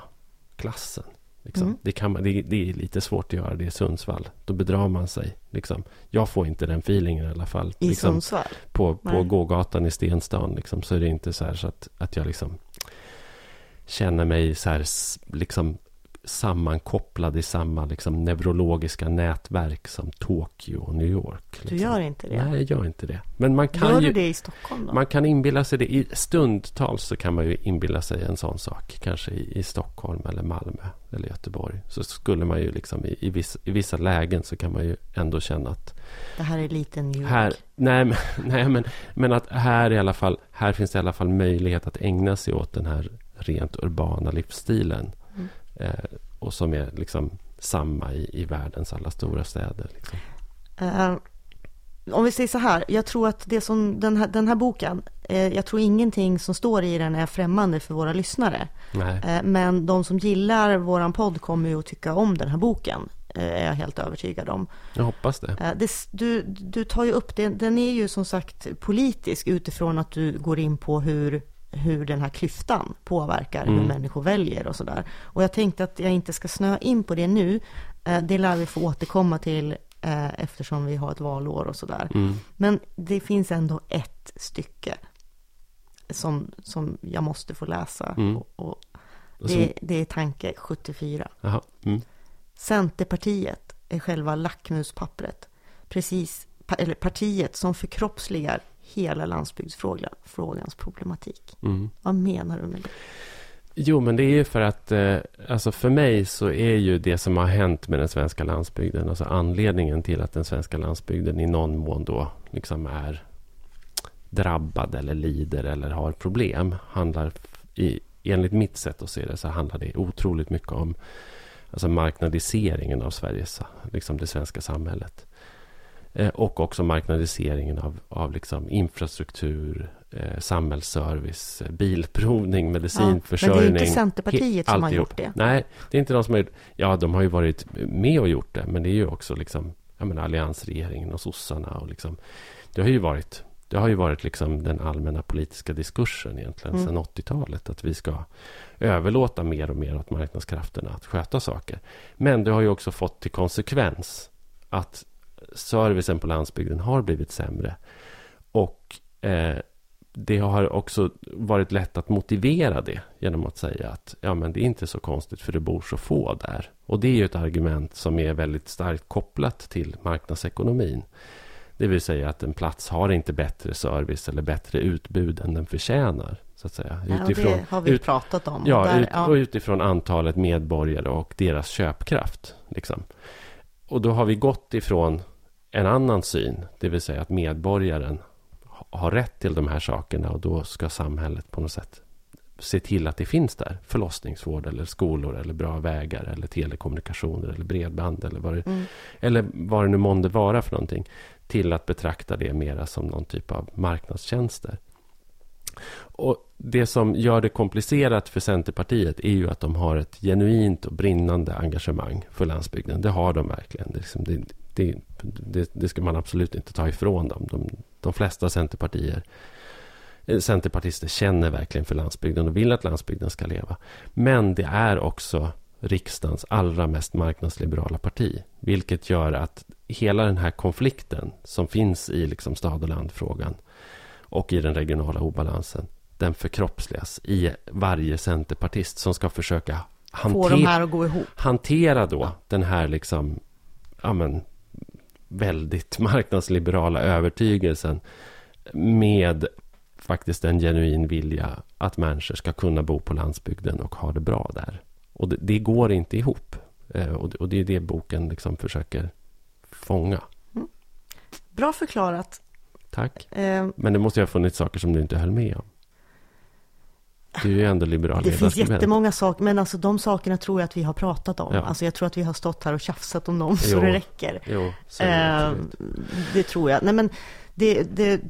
S1: klassen. Liksom. Mm. Det, kan man, det, det, är lite svårt att göra det i Sundsvall. Då bedrar man sig. Liksom. Jag får inte den feelingen i alla fall.
S2: I liksom, Sundsvall?
S1: På, på gågatan i Stenstan liksom, så är det inte så, så att, att jag liksom känner mig så här, liksom sammankopplad i samma liksom, neurologiska nätverk som Tokyo och New York.
S2: Liksom. Du gör inte det?
S1: Nej, jag gör inte det. Men man kan
S2: gör
S1: ju,
S2: du det i Stockholm då?
S1: Man kan inbilla sig det. I stundtals så kan man ju inbilla sig en sån sak. Kanske i, i Stockholm eller Malmö eller Göteborg. Så skulle man ju liksom i, i, vissa, i vissa lägen så kan man ju ändå känna att
S2: det här är lite New York.
S1: Här, nej, men, nej men, men att här i alla fall, här finns det i alla fall möjlighet att ägna sig åt den här rent urbana livsstilen. Eh, och som är liksom samma i, i världens alla stora städer. Liksom.
S2: Uh, om vi säger så här, jag tror att det som den här, den här boken, eh, jag tror ingenting som står i den är främmande för våra lyssnare. Eh, men de som gillar våran podd kommer ju att tycka om den här boken, eh, är jag helt övertygad om.
S1: Jag hoppas det.
S2: Eh, det du, du tar ju upp det, den är ju som sagt politisk utifrån att du går in på hur hur den här klyftan påverkar mm. hur människor väljer och sådär. Och jag tänkte att jag inte ska snöa in på det nu. Eh, det lär vi få återkomma till eh, eftersom vi har ett valår och sådär. Mm. Men det finns ändå ett stycke som, som jag måste få läsa. Mm. Och, och det, det, är tanke 74. Mm. Centerpartiet är själva lackmuspappret. Precis, eller partiet som förkroppsligar hela landsbygdsfrågans problematik. Mm. Vad menar du med det?
S1: Jo, men det är ju för att, eh, alltså för mig så är ju det som har hänt med den svenska landsbygden, alltså anledningen till att den svenska landsbygden i någon mån då liksom är drabbad eller lider eller har problem, handlar i, enligt mitt sätt att se det så handlar det otroligt mycket om alltså marknadiseringen av Sveriges, liksom det svenska samhället. Eh, och också marknadiseringen av, av liksom infrastruktur, eh, samhällsservice, bilprovning, medicinförsörjning. Ja, men
S2: det är inte Centerpartiet som har gjort det.
S1: Nej, det är inte de som har gjort Ja, de har ju varit med och gjort det. Men det är ju också liksom, jag menar, alliansregeringen och sossarna. Och liksom, det har ju varit, det har ju varit liksom den allmänna politiska diskursen egentligen mm. sedan 80-talet. Att vi ska överlåta mer och mer åt marknadskrafterna att sköta saker. Men det har ju också fått till konsekvens att servicen på landsbygden har blivit sämre. Och eh, det har också varit lätt att motivera det genom att säga att ja, men det är inte så konstigt för det bor så få där. Och det är ju ett argument som är väldigt starkt kopplat till marknadsekonomin. Det vill säga att en plats har inte bättre service eller bättre utbud än den förtjänar. Så att säga.
S2: Ja, utifrån, det har vi ut, pratat om.
S1: Ja, där, ut, ja, och utifrån antalet medborgare och deras köpkraft. Liksom. Och då har vi gått ifrån en annan syn, det vill säga att medborgaren har rätt till de här sakerna och då ska samhället på något sätt se till att det finns där. Förlossningsvård eller skolor eller bra vägar eller telekommunikationer eller bredband eller vad det, mm. eller vad det nu månde vara för någonting. Till att betrakta det mera som någon typ av marknadstjänster. Och det som gör det komplicerat för Centerpartiet är ju att de har ett genuint och brinnande engagemang för landsbygden. Det har de verkligen. Det, liksom, det, det, det, det ska man absolut inte ta ifrån dem. De, de flesta centerpartier, eh, centerpartister känner verkligen för landsbygden och vill att landsbygden ska leva. Men det är också riksdagens allra mest marknadsliberala parti. Vilket gör att hela den här konflikten som finns i liksom stad och landfrågan och i den regionala obalansen, den förkroppsligas i varje centerpartist som ska försöka
S2: ihop.
S1: hantera då den här liksom, ja men, väldigt marknadsliberala övertygelsen med faktiskt en genuin vilja att människor ska kunna bo på landsbygden och ha det bra där. Och det, det går inte ihop. Eh, och, det, är det boken liksom försöker fånga. Mm.
S2: Bra förklarat.
S1: Tack. Eh. Men det måste ju ha funnits saker som du inte höll med om. Du är ändå liberal.
S2: Det finns jättemånga saker, men alltså de sakerna tror jag att vi har pratat om. Ja. Alltså jag tror att vi har stått här och tjafsat om dem jo. så det räcker.
S1: Jo,
S2: så eh, det tror jag. Nej, men det, det,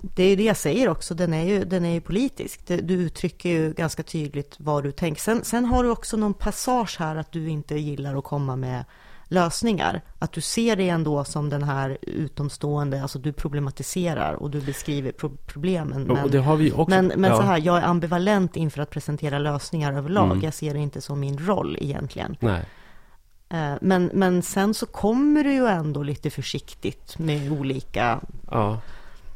S2: det är det jag säger också, den är ju, den är ju politisk. Du uttrycker ju ganska tydligt vad du tänker. Sen, sen har du också någon passage här att du inte gillar att komma med lösningar. Att du ser det ändå som den här utomstående, alltså du problematiserar och du beskriver pro problemen.
S1: Men, och det har vi också,
S2: men, men ja. så här, jag är ambivalent inför att presentera lösningar överlag. Mm. Jag ser det inte som min roll egentligen.
S1: Nej.
S2: Eh, men, men sen så kommer du ju ändå lite försiktigt med olika...
S1: Ja.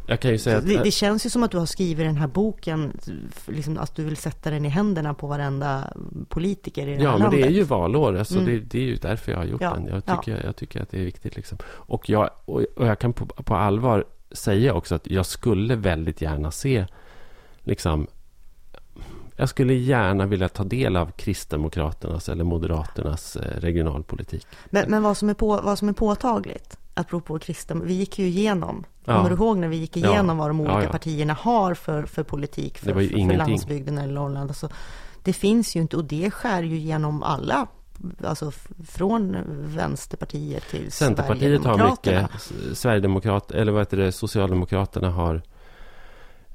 S1: Jag kan ju säga att...
S2: Det, det, känns ju som att du har skrivit den här boken, liksom att du vill sätta den i händerna på varenda politiker i det
S1: ja,
S2: här
S1: landet.
S2: Ja,
S1: men det är ju valår, alltså mm. det, det, är ju därför jag har gjort ja. den. Jag tycker, ja. jag tycker att det är viktigt. Liksom. Och, jag, och, jag kan på, på allvar säga också att jag skulle väldigt gärna se liksom, jag skulle gärna vilja ta del av Kristdemokraternas eller Moderaternas eh, regionalpolitik.
S2: Men, men vad, som är på, vad som är påtagligt, apropå Kristdemokraterna, vi gick ju igenom. Kommer du ihåg när vi gick igenom vad de olika partierna har för, för politik för, för, för landsbygden eller Norrland? Alltså, det finns ju inte, och det skär ju genom alla Alltså från Vänsterpartiet till
S1: Centerpartiet har mycket, Sverigedemokrat, eller vad heter det, Socialdemokraterna har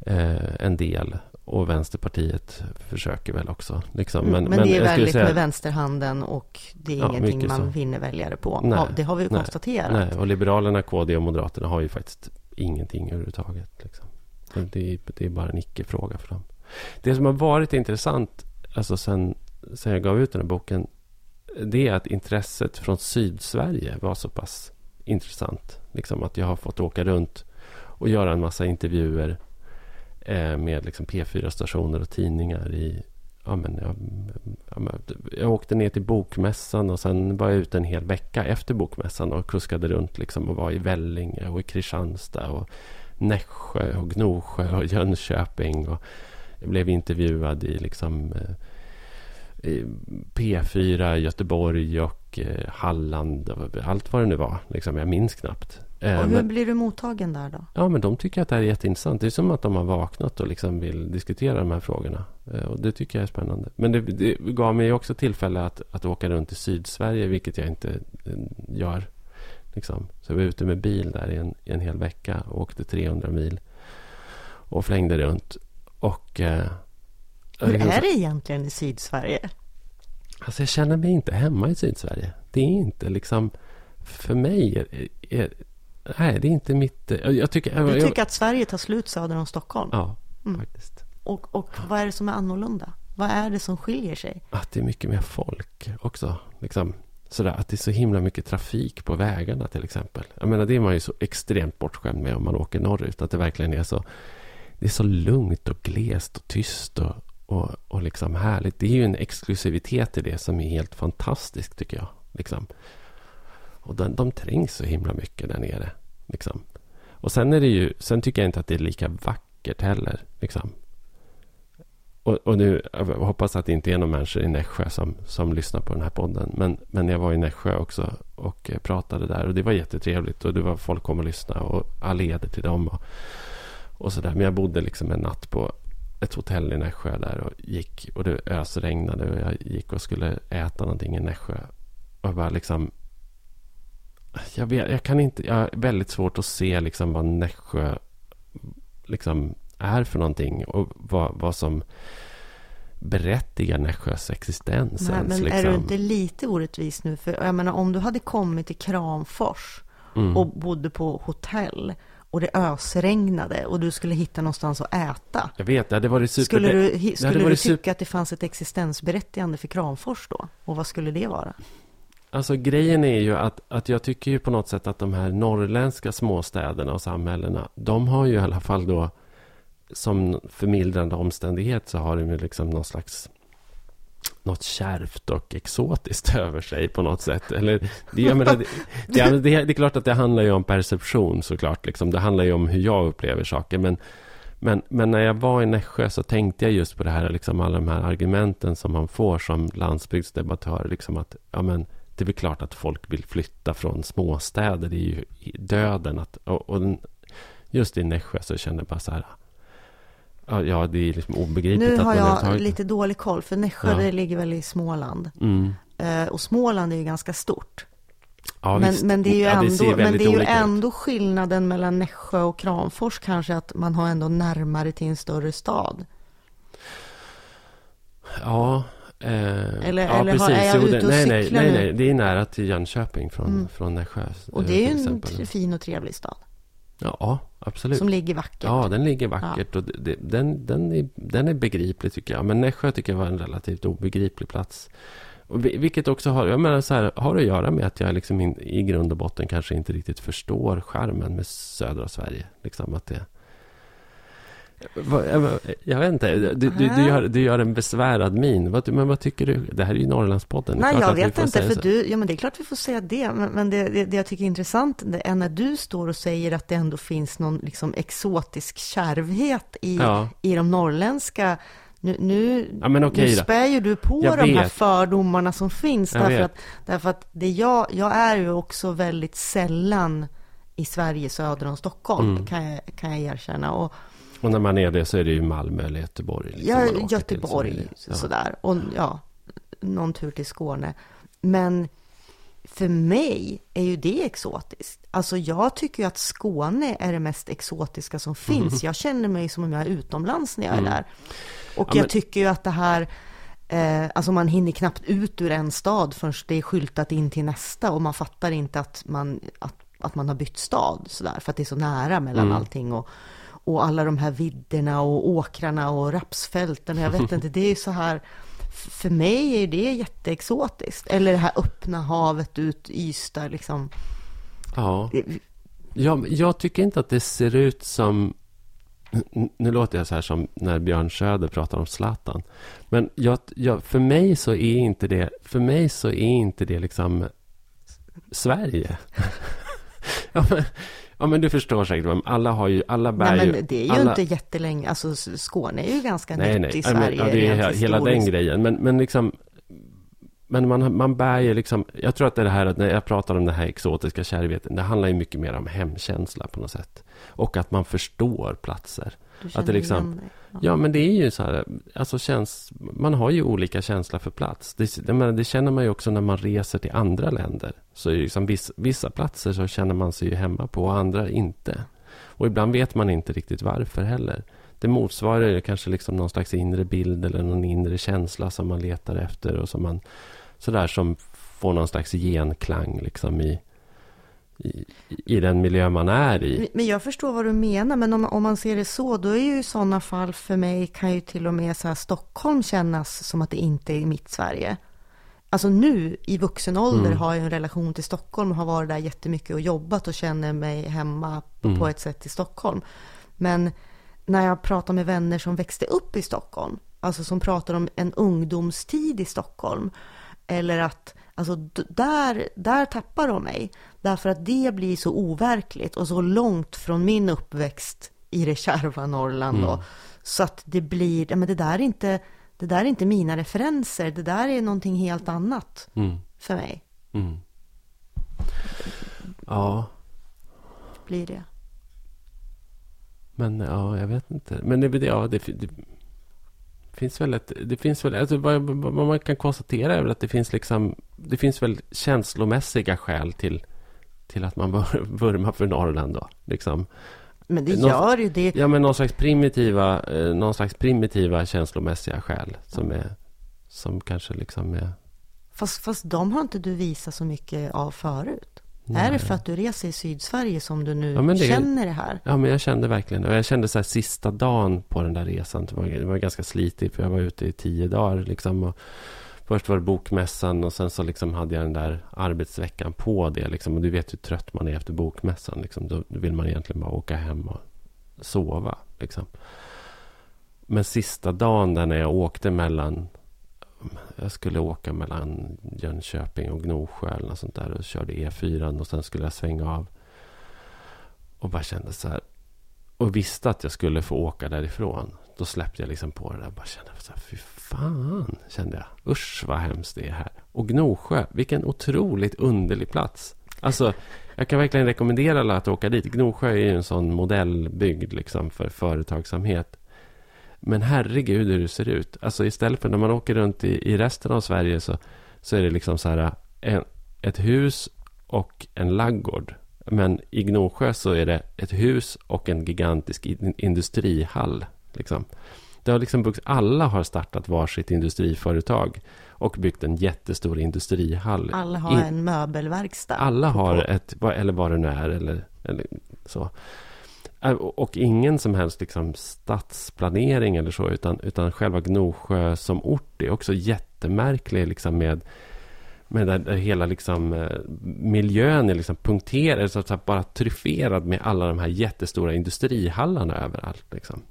S1: eh, en del och Vänsterpartiet försöker väl också. Liksom.
S2: Men, mm, men, det är väldigt säga, med vänsterhanden och det är ja, ingenting man så. vinner väljare på. Nej, ja, det har vi ju nej, konstaterat.
S1: Nej, och Liberalerna, KD och Moderaterna har ju faktiskt ingenting överhuvudtaget. Liksom. Det, är, det är bara en icke-fråga för dem. Det som har varit intressant, alltså sen, sen jag gav ut den här boken, det är att intresset från Sydsverige var så pass intressant. Liksom att jag har fått åka runt och göra en massa intervjuer Eh, med liksom P4-stationer och tidningar i... Ja, men jag, jag, åkte ner till Bokmässan och sen var jag ute en hel vecka efter Bokmässan och kuskade runt liksom och var i Vellinge och i Kristianstad och Nässjö och Gnosjö och Jönköping. Och jag blev intervjuad i liksom eh, i P4 Göteborg och eh, Halland och allt vad det nu var. Liksom, jag minns knappt.
S2: Eh, och hur blir du mottagen där då?
S1: Ja, men de tycker att det här är jätteintressant. Det är som att de har vaknat och liksom vill diskutera de här frågorna. Eh, och det tycker jag är spännande. Men det, det gav mig också tillfälle att, att åka runt i Sydsverige, vilket jag inte eh, gör. Liksom. Så jag var ute med bil där i en, i en hel vecka och åkte 300 mil. Och flängde runt. Och... Eh,
S2: hur är det egentligen i Sydsverige?
S1: Alltså jag känner mig inte hemma i Sydsverige. Det är inte liksom... För mig är, är Nej, det är inte mitt... Jag tycker,
S2: du tycker att Sverige tar slut söder om Stockholm?
S1: Ja, mm. faktiskt.
S2: Och, och vad är det som är annorlunda? Vad är det som skiljer sig?
S1: Att det är mycket mer folk också. Liksom, sådär, att det är så himla mycket trafik på vägarna till exempel. Jag menar, det är man ju så extremt bortskämd med om man åker norrut. Att det verkligen är så... Det är så lugnt och glest och tyst och, och, och liksom härligt. Det är ju en exklusivitet i det som är helt fantastisk tycker jag. Liksom. Och de, de trängs så himla mycket där nere. Liksom. Och sen är det ju, sen tycker jag inte att det är lika vackert heller. Liksom. Och, och nu, jag hoppas att det inte är någon människa i Nässjö som, som lyssnar på den här podden. Men, men jag var i Nässjö också och eh, pratade där. Och det var jättetrevligt. Och det var folk kom och lyssnade. Och all heder till dem. Och, och sådär. Men jag bodde liksom en natt på ett hotell i Nässjö där och gick. Och det ösregnade. Och jag gick och skulle äta någonting i Nässjö. Och bara liksom jag, vet, jag kan inte, jag har väldigt svårt att se liksom vad Nässjö liksom är för någonting och vad, vad som berättigar Nässjös existens.
S2: Nej,
S1: ens,
S2: men
S1: liksom.
S2: är du inte lite orättvis nu? För jag menar, om du hade kommit till Kramfors mm. och bodde på hotell och det ösregnade och du skulle hitta någonstans att äta.
S1: Jag vet, det hade varit super...
S2: Skulle du, skulle du tycka super... att det fanns ett existensberättigande för Kramfors då? Och vad skulle det vara?
S1: Alltså grejen är ju att, att jag tycker ju på något sätt att de här norrländska småstäderna och samhällena, de har ju i alla fall då som förmildrande omständighet så har de ju liksom någon slags något kärvt och exotiskt över sig på något sätt. Eller, det, jag menar, det, det, det, det är klart att det handlar ju om perception såklart. Liksom. Det handlar ju om hur jag upplever saker. Men, men, men när jag var i Nässjö så tänkte jag just på det här, liksom alla de här argumenten som man får som landsbygdsdebattör. Liksom att, ja, men, det är väl klart att folk vill flytta från småstäder. Det är ju döden. Att, och, och just i Nässjö så kände jag bara så här. Ja, det är liksom obegripligt.
S2: Nu har jag
S1: överhuvudtaget-
S2: lite dålig koll, för Nässjö
S1: Ja.
S2: det ligger väl i Småland.
S1: Mm.
S2: Eh, och Småland är ju ganska stort.
S1: Ja,
S2: men, men det är ju,
S1: Ja, det
S2: ändå, men
S1: väldigt
S2: det är ju ändå skillnaden mellan Nässjö och Kramfors kanske att man har ändå närmare till en större stad.
S1: Ja. Eh,
S2: Eller-
S1: ja,
S2: eller har-
S1: precis.
S2: är jag
S1: Jo,
S2: ute och
S1: nej, nej,
S2: cyklar
S1: nej,
S2: nu?
S1: nej. Det är nära till Jönköping från,
S2: Mm.
S1: från Nässjö.
S2: Och
S1: eh,
S2: det är ju en fin och trevlig stad.
S1: Ja, absolut.
S2: Som ligger vackert.
S1: Ja, den ligger vackert och det, den, den, är, den är begriplig tycker jag. Men Nässjö tycker jag var en relativt obegriplig plats. Och vi- vilket också har, jag menar så här, har att göra med att jag liksom in, i grund och botten kanske inte riktigt förstår charmen med södra Sverige. Liksom att det... Vad- Jag, vet inte, du, du, du, gör, du gör en besvärad min. Vad, men vad tycker du? Det här är ju Norrlandspodden.
S2: Nej, jag vet inte, för du, ja men det är klart vi får säga det, men, men det, det, det jag tycker är intressant är när du står och säger att det ändå finns någon liksom exotisk kärvhet i,
S1: Ja.
S2: i de norrländska, nu, nu,
S1: Ja, okej
S2: nu spär ju du på
S1: Jag
S2: de här
S1: vet.
S2: fördomarna som finns,
S1: Jag
S2: därför
S1: vet.
S2: att, därför att det jag, jag är ju också väldigt sällan i Sverige söder om Stockholm,
S1: Mm.
S2: kan, jag, kan jag erkänna. Och,
S1: Och när man är det så är det ju Malmö eller Göteborg. Liksom,
S2: Ja,
S1: till,
S2: Göteborg,
S1: som är- ja.
S2: sådär. Och ja, någon tur till Skåne. Men för mig är ju det exotiskt. Alltså jag tycker ju att Skåne är det mest exotiska som finns. Jag känner mig som om jag är utomlands när jag är där. Och
S1: Mm. Ja,
S2: jag
S1: men-
S2: tycker ju att det här, eh, alltså man hinner knappt ut ur en stad förrän det är skyltat in till nästa och man fattar inte att man, att, att man har bytt stad sådär, för att det är så nära mellan
S1: Mm.
S2: allting. Och, och alla de här vidderna och åkrarna och rapsfälten. Jag vet inte, det är ju så här. För mig är det jätteexotiskt. Eller det här öppna havet ut Ystad liksom.
S1: Ja. Jag, jag tycker inte att det ser ut som... Nu låter jag så här som när Björn Söder pratar om Zlatan. Men jag, jag, för mig så är inte det... För mig så är inte det liksom Sverige. ja, men, ja, men du förstår säkert. Alla har ju... Alla bär
S2: Nej
S1: ju...
S2: men det är ju
S1: alla,
S2: inte jättelänge. Alltså Skåne är ju ganska
S1: Nej,
S2: nytt
S1: nej.
S2: i
S1: Ja, men-
S2: Sverige.
S1: Ja, det är hela den grejen. Men, men liksom... Men man, man bär ju liksom... Jag tror att det här att när jag pratar om den här exotiska kärvheten. Det handlar ju mycket mer om hemkänsla på något sätt. Och att man förstår platser. Att det liksom-.
S2: Ja.
S1: Ja, men det är ju så här. Alltså känns, man har ju olika känsla för plats. Det, menar, det känner man ju också när man reser till andra länder. Så det liksom viss, vissa platser så känner man sig ju hemma på och andra inte. Och ibland vet man inte riktigt varför heller. Det motsvarar ju kanske liksom någon slags inre bild eller någon inre känsla som man letar efter och som man sådär som får någon slags genklang liksom i, i, i den miljö man är i.
S2: Men jag förstår vad du menar, men om, om man ser det så, då är ju sådana fall för mig kan ju till och med så här Stockholm kännas som att det inte är mitt Sverige. Alltså nu i vuxen ålder
S1: Mm.
S2: har jag en relation till Stockholm och har varit där jättemycket och jobbat och känner mig hemma på,
S1: Mm.
S2: på ett sätt i Stockholm. Men när jag pratar med vänner som växte upp i Stockholm, alltså som pratar om en ungdomstid i Stockholm, eller att alltså, där, där tappar de mig. Därför att det blir så overkligt och så långt från min uppväxt i det kärva Norrland. Då, så att det blir, ja men det där är inte, det där är inte mina referenser, det där är någonting helt annat
S1: Mm,
S2: för mig.
S1: mm. Ja,
S2: Blir det.
S1: Men ja, jag vet inte. Men det, ja, det, det finns väl ett... Det finns väl, alltså, vad, vad man kan konstatera är väl att det finns liksom... Det finns väl känslomässiga skäl till, till att man vur- vurmar för Norrland då. Liksom.
S2: Men det
S1: Nå-
S2: gör ju det.
S1: Ja, men någon slags primitiva, eh, någon slags primitiva känslomässiga skäl som är... Som kanske liksom är...
S2: Fast, fast de har inte du visat så mycket av förut. Är
S1: Nej.
S2: det för att du reser i Sydsverige som du nu
S1: Ja, det-
S2: känner det här?
S1: Ja, men jag kände verkligen Och jag kände så här sista dagen på den där resan. Det var, det var ganska slitigt för jag var ute i tio dagar liksom. Och Först var det bokmässan och sen så liksom hade jag den där arbetsveckan på det. Liksom. Och du vet hur trött man är efter bokmässan. Liksom. Då vill man egentligen bara åka hem och sova. Liksom. Men sista dagen där när jag åkte mellan... Jag skulle åka mellan Jönköping och Gnosjö eller något sånt där. Och körde E4 och sen skulle jag svänga av. Och bara kände så här. Och visste att jag skulle få åka därifrån. Då släppte jag liksom på det där. Bara kände så här, fy fan, kände jag. Usch vad hemskt det är här. Och Gnosjö, vilken otroligt underlig plats. Alltså, jag kan verkligen rekommendera alla att åka dit. Gnosjö är ju en sån modellbygd liksom för företagsamhet. Men herregud hur det ser ut. Alltså istället för när man åker runt i, i resten av Sverige så, så är det liksom så här en, ett hus och en laggård. Men i Gnosjö så är det ett hus och en gigantisk industrihall. Liksom. Det har liksom byggts, alla har startat varsitt industriföretag och byggt en jättestor industrihall.
S2: Alla har In, en möbelverkstad.
S1: Alla har ett, eller vad det nu är. Eller, eller så. Äh, och ingen som helst liksom stadsplanering eller så, utan, utan själva Gnosjö som ort är också jättemärklig liksom med med där, där hela liksom, eh, miljön är liksom punkterad, så att bara tryfferad med alla de här jättestora industrihallarna överallt. Liksom.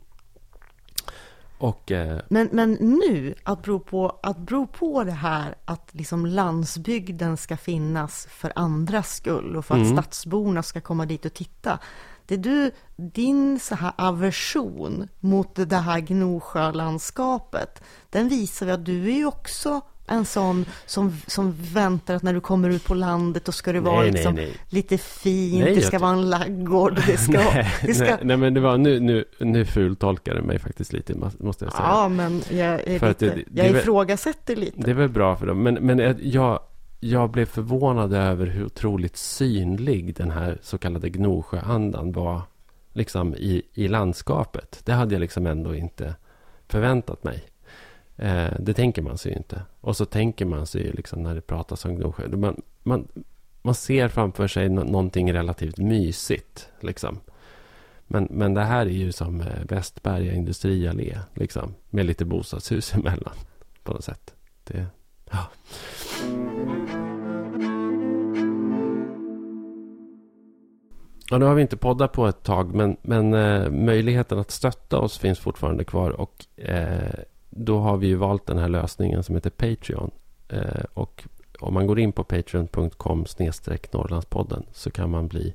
S1: Och, eh...
S2: men, men nu, att bero, på, att bero på det här att liksom landsbygden ska finnas för andras skull och för att mm. stadsborna ska komma dit och titta. Det du, din så här aversion mot det här Gnosjölandskapet, den visar ju att du är ju också en sån som, som väntar att när du kommer ut på landet då ska det vara nej, liksom nej, nej. lite fint, det ska vara en laggård, det ska...
S1: nej, det ska... nej, men det var nu, nu, nu fultolkar du mig faktiskt lite, måste jag säga.
S2: Ja, men jag, är för lite, det, det, jag ifrågasätter lite.
S1: Det är väl bra för dem, men, men jag, jag blev förvånad över hur otroligt synlig den här så kallade Gnosjöandan var liksom i, i landskapet. Det hade jag liksom ändå inte förväntat mig. Eh, det tänker man sig ju inte. Och så tänker man sig ju liksom när det pratas om Gnosjö. Man, man, man ser framför sig no någonting relativt mysigt. Liksom. Men, men det här är ju som eh, Västberga industriallé. Liksom, med lite bostadshus emellan. På något sätt. Det, ja. Ja, nu har vi inte poddat på ett tag, men, men eh, möjligheten att stötta oss finns fortfarande kvar. Och eh, då har vi ju valt den här lösningen som heter Patreon. Eh, och om man går in på patreon.com Norrlandspodden så kan man bli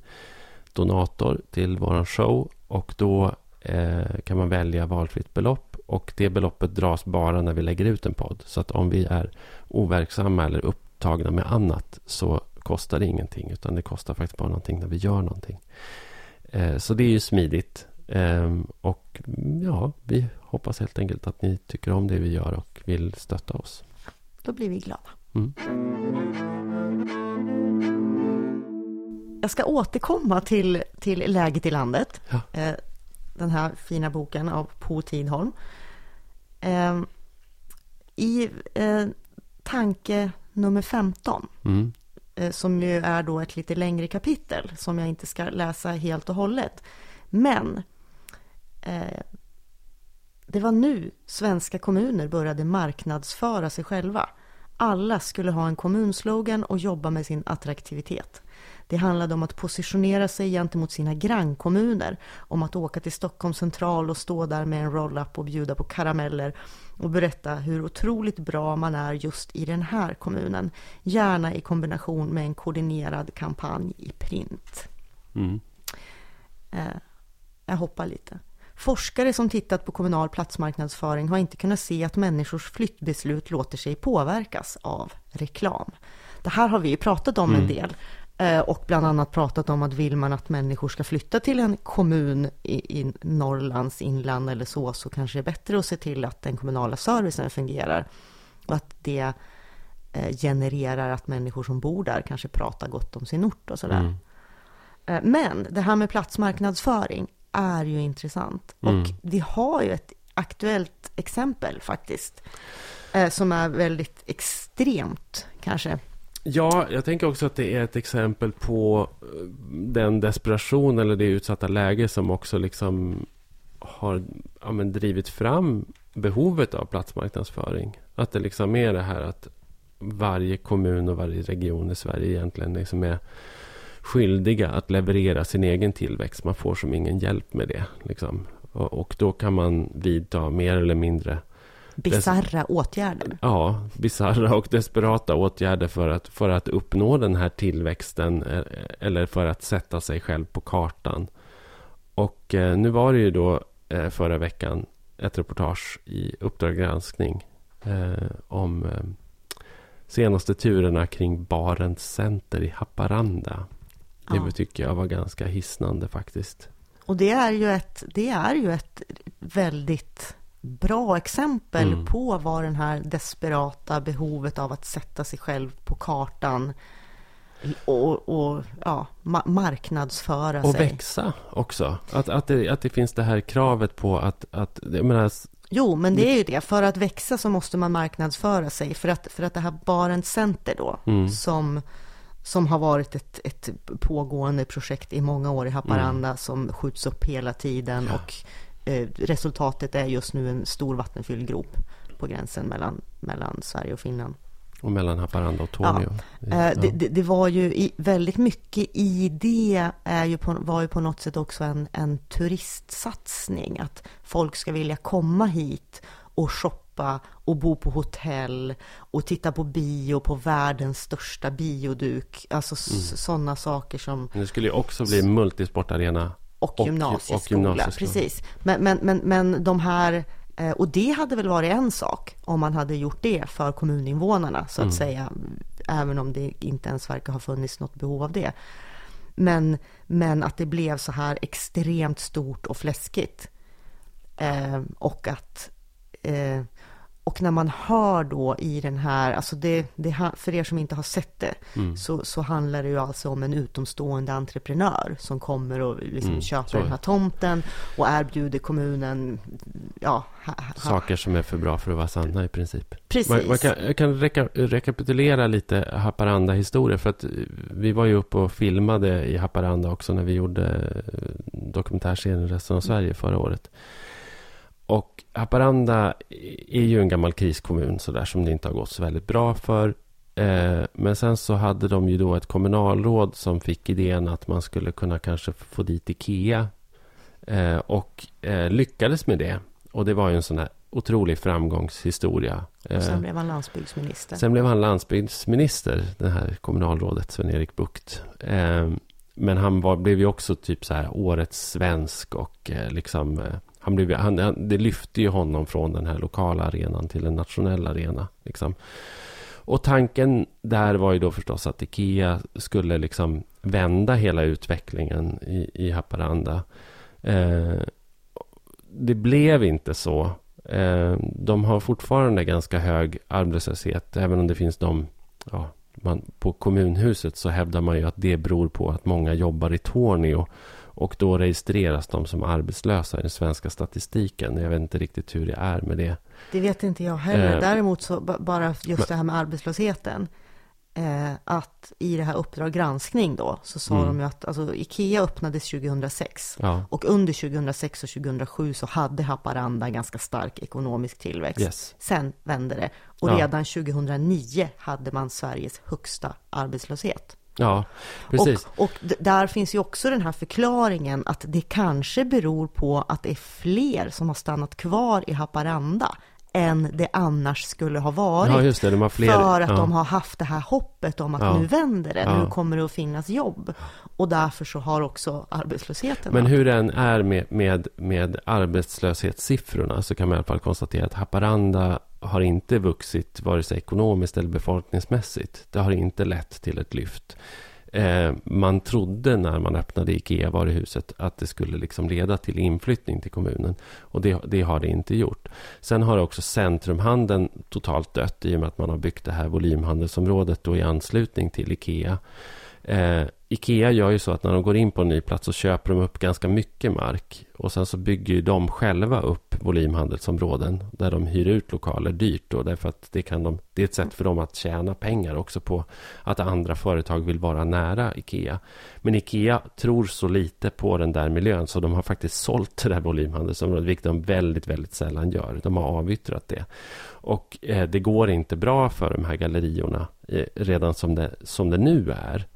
S1: donator till våran show. Och då eh, kan man välja valfritt belopp. Och det beloppet dras bara när vi lägger ut en podd. Så att om vi är overksamma eller upptagna med annat så kostar det ingenting. Utan det kostar faktiskt bara någonting när vi gör någonting. Eh, så det är ju smidigt. Ehm, och ja, vi hoppas helt enkelt att ni tycker om det vi gör och vill stötta oss.
S2: Då blir vi glada. Mm. Jag ska återkomma till, till läget i landet. Ja. Eh, den här fina boken av Po Tidholm. Ehm, I eh, tanke nummer 15 mm. Eh, som ju är då ett lite längre kapitel som jag inte ska läsa helt och hållet. Men eh, det var nu svenska kommuner började marknadsföra sig själva. Alla skulle ha en kommunslogan och jobba med sin attraktivitet. Det handlade om att positionera sig gentemot sina grannkommuner, om att åka till Stockholm central och stå där med en roll-up och bjuda på karameller och berätta hur otroligt bra man är just i den här kommunen. Gärna i kombination med en koordinerad kampanj i print. Mm. Eh, jag hoppar lite. Forskare som tittat på kommunal platsmarknadsföring har inte kunnat se att människors flyttbeslut låter sig påverkas av reklam. Det här har vi pratat om mm. en del eh, och bland annat pratat om att vill man att människor ska flytta till en kommun i, i Norrlands inland eller så, så kanske det är bättre att se till att den kommunala servicen fungerar och att det eh, genererar att människor som bor där kanske pratar gott om sin ort och sådär. Mm. Eh, men det här med platsmarknadsföring är ju intressant. Mm. Och vi har ju ett aktuellt exempel faktiskt. Eh, som är väldigt extremt kanske.
S1: Ja, jag tänker också att det är ett exempel på eh, den desperation eller det utsatta läge som också liksom har ja, men, drivit fram behovet av platsmarknadsföring. Att det liksom är det här att varje kommun och varje region i Sverige egentligen liksom är skyldiga att leverera sin egen tillväxt. Man får som ingen hjälp med det. Liksom. Och, och då kan man vidta mer eller mindre
S2: Bisarra åtgärder.
S1: Ja, bisarra och desperata åtgärder för att, för att uppnå den här tillväxten eh, eller för att sätta sig själv på kartan. Och eh, nu var det ju då eh, förra veckan ett reportage i Uppdrag granskning eh, om senaste turerna kring Barents Center i Haparanda. Det
S2: Ja.
S1: tycker jag var ganska hisnande faktiskt.
S2: Och det är ju ett, det är ju ett väldigt bra exempel
S1: Mm.
S2: på vad den här desperata behovet av att sätta sig själv på kartan och, och ja, ma- marknadsföra
S1: Och
S2: sig.
S1: växa också. Att, att, det, att det finns det här kravet på att... att jag menar,
S2: Jo, men det är ju det. För att växa så måste man marknadsföra sig. För att, för att det här Barents Center då,
S1: Mm.
S2: som, som har varit ett, ett pågående projekt i många år i Haparanda
S1: Mm.
S2: som skjuts upp hela tiden och eh, resultatet är just nu en stor vattenfylld grop på gränsen mellan, mellan Sverige och Finland.
S1: och mellan Haparanda och Torneå.
S2: Eh, det, det, det var ju i, väldigt mycket i det är ju på, var ju på något sätt också en, en turistsatsning. Att folk ska vilja komma hit och shoppa och bo på hotell och titta på bio på världens största bioduk. Alltså
S1: Mm.
S2: sådana saker som
S1: Det skulle ju också bli multisportarena.
S2: och,
S1: Och-
S2: gymnasieskola.
S1: och gymnasieskola.
S2: Precis. Men, men, men, men de här, eh, och det hade väl varit en sak om man hade gjort det för kommuninvånarna så att
S1: Mm.
S2: säga. Även om det inte ens verkar ha funnits något behov av det. Men, men att det blev så här extremt stort och fläskigt. Eh, och att eh, och när man hör då i den här, alltså det, det, för er som inte har sett det,
S1: Mm.
S2: så, så handlar det ju alltså om en utomstående entreprenör som kommer och liksom
S1: Mm, så
S2: köper
S1: är
S2: den här tomten och erbjuder kommunen, ja, ha, ha,
S1: Saker som är för bra för att vara sanna i princip.
S2: precis.
S1: Man, man kan, jag kan reka, rekapitulera lite Haparanda-historia. För att eh, vi var ju uppe och filmade i Haparanda också när vi gjorde eh, dokumentärserien Resten av Sverige förra året. Och Haparanda är ju en gammal kriskommun sådär som det inte har gått så väldigt bra för. Eh, men sen så hade de ju då ett kommunalråd som fick idén att man skulle kunna kanske få dit Ikea. Eh, och eh, lyckades med det. Och det var ju en sån här otrolig framgångshistoria.
S2: Och sen blev han landsbygdsminister.
S1: Sen blev han landsbygdsminister, det här kommunalrådet Sven-Erik Bucht. Men han var, blev ju också typ så här årets svensk och liksom han blev, han, han, det lyfte ju honom från den här lokala arenan till en nationell arena. Liksom. Och tanken där var ju då förstås att Ikea skulle liksom vända hela utvecklingen i, i Haparanda. Eh, det blev inte så. Eh, de har fortfarande ganska hög arbetslöshet, även om det finns de... Ja, man, på kommunhuset så hävdar man ju att det beror på att många jobbar i Tornio. Och då registreras de som arbetslösa i den svenska statistiken. Jag vet inte riktigt hur det är med det.
S2: Det vet inte jag heller.
S1: Eh,
S2: Däremot så ba- bara just
S1: men-
S2: det här med arbetslösheten. Eh, att i det här Uppdrag granskning då så sa
S1: Mm.
S2: de ju att alltså, Ikea öppnades 2006.
S1: Ja,
S2: Och under 2006 och 2007 så hade Haparanda ganska stark ekonomisk tillväxt.
S1: yes.
S2: Sen vände det. Och
S1: Ja.
S2: redan 2009 hade man Sveriges högsta arbetslöshet.
S1: Ja, precis.
S2: Och, och där finns ju också den här förklaringen att det kanske beror på att det är fler som har stannat kvar i Haparanda än det annars skulle ha varit.
S1: ja, det. Fler.
S2: För att
S1: ja.
S2: de har haft det här hoppet om att
S1: Ja.
S2: nu vänder det, nu kommer det att finnas jobb. Och därför så har också arbetslösheten
S1: Men hur den är med, med, med arbetslöshetssiffrorna så kan man i alla fall konstatera att Haparanda har inte vuxit vare sig ekonomiskt eller befolkningsmässigt. Det har inte lett till ett lyft. Eh, man trodde när man öppnade Ikea-varuhuset att det skulle liksom leda till inflyttning till kommunen. Och det, det har det inte gjort. Sen har också centrumhandeln totalt dött i och med att man har byggt det här volymhandelsområdet då i anslutning till Ikea. Eh, Ikea gör ju så att när de går in på en ny plats så köper de upp ganska mycket mark. Och sen så bygger ju de själva upp volymhandelsområden där de hyr ut lokaler dyrt. Då, därför att det, kan de, det är ett sätt för dem att tjäna pengar också på att andra företag vill vara nära Ikea. Men Ikea tror så lite på den där miljön så de har faktiskt sålt det där volymhandelsområdet, vilket de väldigt, väldigt sällan gör. De har avyttrat det. Och eh, det går inte bra för de här galleriorna eh, redan som det, som det nu är.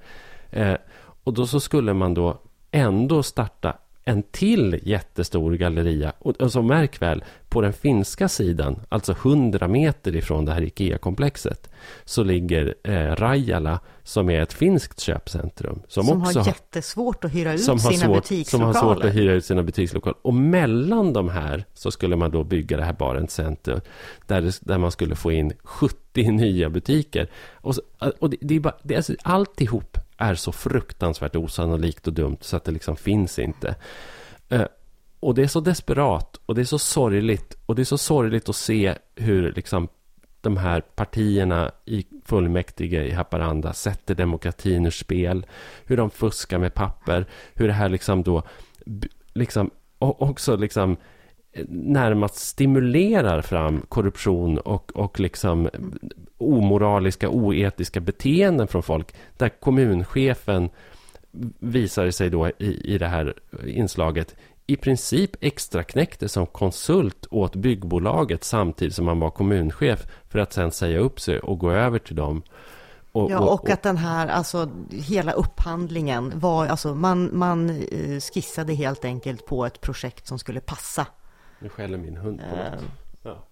S1: Eh, och då så skulle man då ändå starta en till jättestor galleria. Och, och så märk väl, på den finska sidan, alltså 100 meter ifrån det här IKEA-komplexet, så ligger eh, Rajala som är ett finskt köpcentrum.
S2: Som, som också har jättesvårt att hyra ut sina svårt, butikslokaler.
S1: Som har svårt att hyra ut sina butikslokaler. Och mellan de här så skulle man då bygga det här Barents Center, där, det, där man skulle få in 70 nya butiker. Och, så, och det, det, är bara, det är alltså, alltihop är så fruktansvärt osannolikt och dumt så att det liksom finns inte. Eh, och det är så desperat och det är så sorgligt. Och det är så sorgligt att se hur liksom de här partierna i fullmäktige i Haparanda sätter demokratin ur spel. Hur de fuskar med papper. Hur det här liksom då liksom också liksom närmast stimulerar fram korruption och, och liksom omoraliska, oetiska beteenden från folk. Där kommunchefen visar sig då i, i det här inslaget i princip extra knäckte som konsult åt byggbolaget samtidigt som han var kommunchef för att sen säga upp sig och gå över till dem.
S2: Och, ja, och, och, att den här, alltså hela upphandlingen var, alltså man, man eh, skissade helt enkelt på ett projekt som skulle passa
S1: nu skäller min hund på något. Ehm. Ja.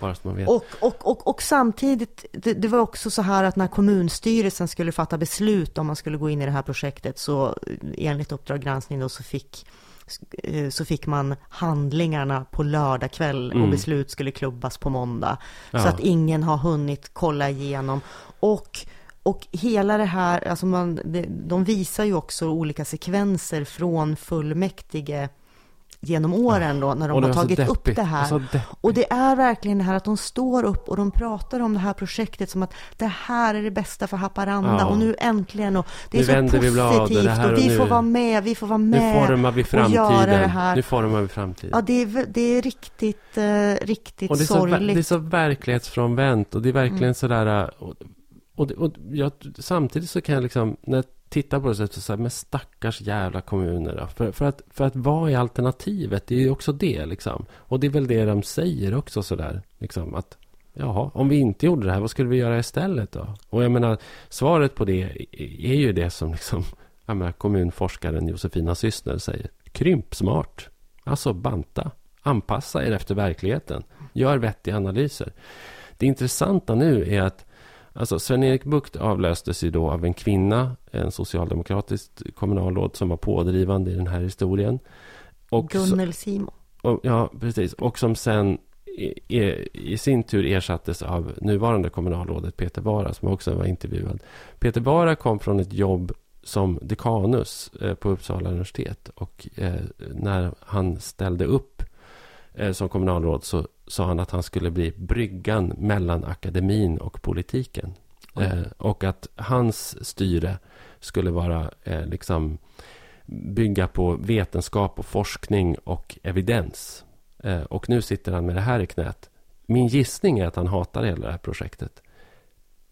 S1: Bara så man vet.
S2: Och, och, och, och samtidigt, det, det, var också så här att när kommunstyrelsen skulle fatta beslut om man skulle gå in i det här projektet så enligt Uppdrag granskning då så fick eh, så fick man handlingarna på lördag kväll mm. och beslut skulle klubbas på måndag. Ja. Så att ingen har hunnit kolla igenom. Och, och hela det här, alltså man, de visar ju också olika sekvenser från fullmäktige genom åren då, när de har tagit upp det här. Och det är verkligen det här att de står upp och de pratar om det här projektet som att det här är det bästa för Haparanda ja. och nu äntligen och det är nu så positivt vi och, och, vi nu, får vara med, vi får vara med
S1: nu formar vi framtiden. och göra det här. Nu formar vi framtiden.
S2: Ja, det är, det är riktigt, uh, riktigt och det är sorgligt.
S1: Så, det är så verklighetsfrånvänt och det är verkligen mm. sådär, uh, och, och, och jag, samtidigt så kan jag liksom, när tittar på det så säger men stackars jävla kommuner då. För, för, att, för att vad är alternativet? Det är ju också det liksom. Och det är väl det de säger också sådär. Liksom att jaha, om vi inte gjorde det här, vad skulle vi göra istället då? Och jag menar, svaret på det är ju det som liksom, jag menar, kommunforskaren Josefina Syssner säger. Krymp smart. Alltså banta. Anpassa er efter verkligheten. Gör vettiga analyser. Det intressanta nu är att Alltså Sven-Erik Bucht avlöstes ju då av en kvinna, en socialdemokratiskt kommunalråd som var pådrivande i den här historien.
S2: Och Gunnel Simo.
S1: ja, precis. Och som sen i, i, sin tur ersattes av nuvarande kommunalrådet Peter Bara som också var intervjuad. Peter Bara kom från ett jobb som dekanus eh, på Uppsala universitet. Och eh, när han ställde upp eh, som kommunalråd så sa han att han skulle bli bryggan mellan akademin och politiken. Eh, och att hans styre skulle vara eh, liksom bygga på vetenskap och forskning och evidens. Eh, och nu sitter han med det här i knät. Min gissning är att han hatar hela det här projektet.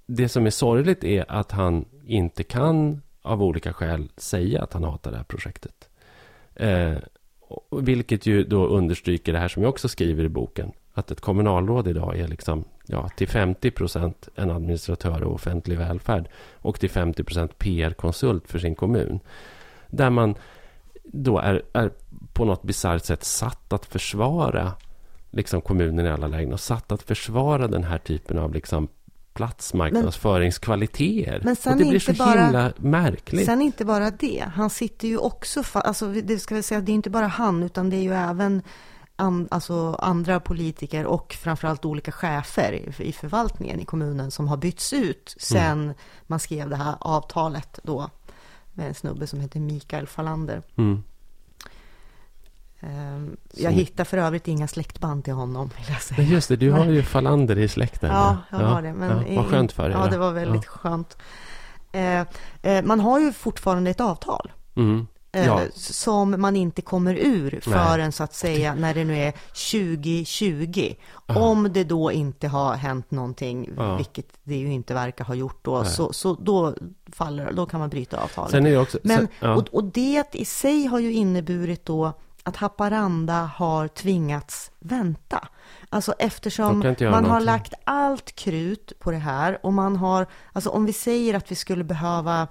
S1: Det som är sorgligt är att han inte kan av olika skäl säga att han hatar det här projektet. Eh, vilket ju då understryker det här som jag också skriver i boken att ett kommunalråd idag är liksom, ja, till 50 procent en administratör och offentlig välfärd och till 50 procent PR-konsult för sin kommun. Där man då är, är på något bisarrt sätt satt att försvara liksom kommunen i alla lägen och satt att försvara den här typen av liksom platsmarknadsföringskvaliteter. Men och det blir så bara, himla märkligt.
S2: Sen inte bara det. Han sitter ju också, alltså det ska vi säga, det är inte bara han, utan det är ju även an, alltså andra politiker och framförallt olika chefer i, i förvaltningen i kommunen som har bytts ut sen mm. man skrev det här avtalet då med en snubbe som heter Mikael Falander. Mm. Um, jag hittar för övrigt inga släktband till honom. Vill jag säga.
S1: Just det, du har ju Falander i släkten.
S2: Ja, jag har det. Men
S1: ja, vad skönt för dig.
S2: Ja, det var väldigt ja. skönt. Uh, uh, man har ju fortfarande ett avtal. Mm. Eh,
S1: Ja.
S2: som man inte kommer ur förrän så att säga när det nu är 2020. Om det då inte har hänt någonting,
S1: Ja.
S2: vilket det ju inte verkar ha gjort då, så, så då faller då kan man bryta avtalet.
S1: Sen är också...
S2: Men,
S1: sen, ja.
S2: och, och det i sig har ju inneburit då att Haparanda har tvingats vänta. Alltså eftersom man har
S1: någonting.
S2: lagt allt krut på det här och man har, alltså om vi säger att vi skulle behöva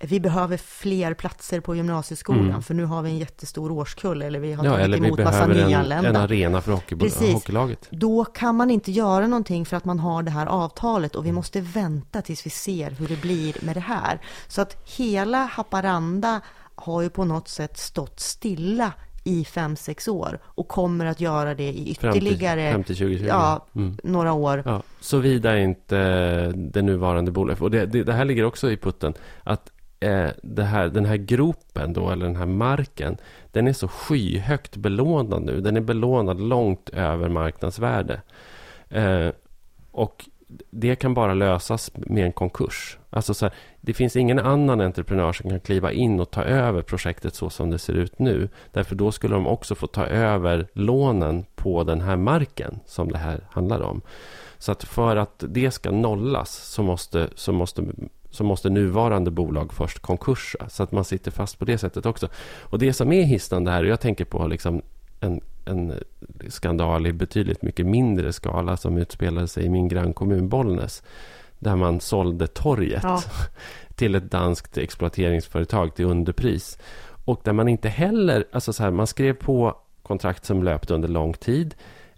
S2: vi behöver fler platser på gymnasieskolan för nu har vi en jättestor årskull eller vi har
S1: Mm. ja,
S2: tagit emot massa
S1: behöver en,
S2: nyanlända.
S1: en arena för hockeybo-
S2: Precis.
S1: hockeylaget.
S2: Då kan man inte göra någonting för att man har det här avtalet och vi måste vänta tills vi ser hur det blir med det här. Så att hela Haparanda har ju på något sätt stått stilla i fem sex år och kommer att göra det i
S1: Fram till-
S2: ytterligare
S1: fram till 2020.
S2: ja,
S1: Mm.
S2: några år.
S1: Ja, såvida inte det nuvarande bolaget... Och det, det, det här ligger också i putten. Att eh, det här, den här gropen då, eller den här marken, den är så skyhögt belånad nu. Den är belånad långt över marknadsvärde. Eh, och det kan bara lösas med en konkurs. Alltså så här, det finns ingen annan entreprenör som kan kliva in och ta över projektet så som det ser ut nu. Därför då skulle de också få ta över lånen på den här marken som det här handlar om. Så att för att det ska nollas så måste, så måste, så måste nuvarande bolag först konkursa. Så att man sitter fast på det sättet också. Och det som är hisnande här, och jag tänker på liksom en, en skandal i betydligt mycket mindre skala som utspelade sig i min grannkommun Bollnäs. Där man sålde torget
S2: Ja.
S1: till ett danskt exploateringsföretag till underpris. Och där man inte heller, alltså så här, man skrev på kontrakt som löpte under lång tid.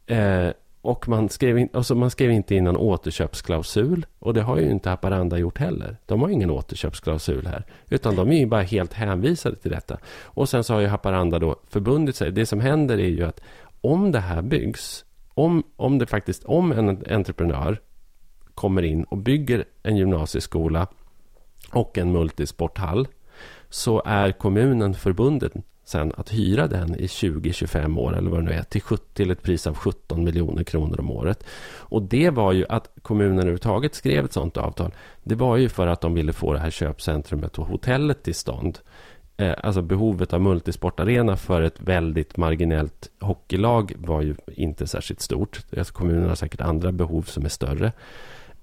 S1: Eh, och man skrev, in, alltså man skrev inte in någon återköpsklausul. Och det har ju inte Haparanda gjort heller. De har ingen återköpsklausul här. Utan de är ju bara helt hänvisade till detta. Och sen så har ju Haparanda då förbundit sig. Det som händer är ju att om det här byggs, om, om det faktiskt, om en entreprenör kommer in och bygger en gymnasieskola och en multisporthall så är kommunen förbunden sen att hyra den i 20-25 år eller vad det nu är till, 70, till ett pris av 17 miljoner kronor om året. Och det var ju att kommunen överhuvudtaget skrev ett sådant avtal. Det var ju för att de ville få det här köpcentrumet och hotellet till stånd. Eh, alltså behovet av multisportarena för ett väldigt marginellt hockeylag var ju inte särskilt stort. Alltså kommunen har säkert andra behov som är större.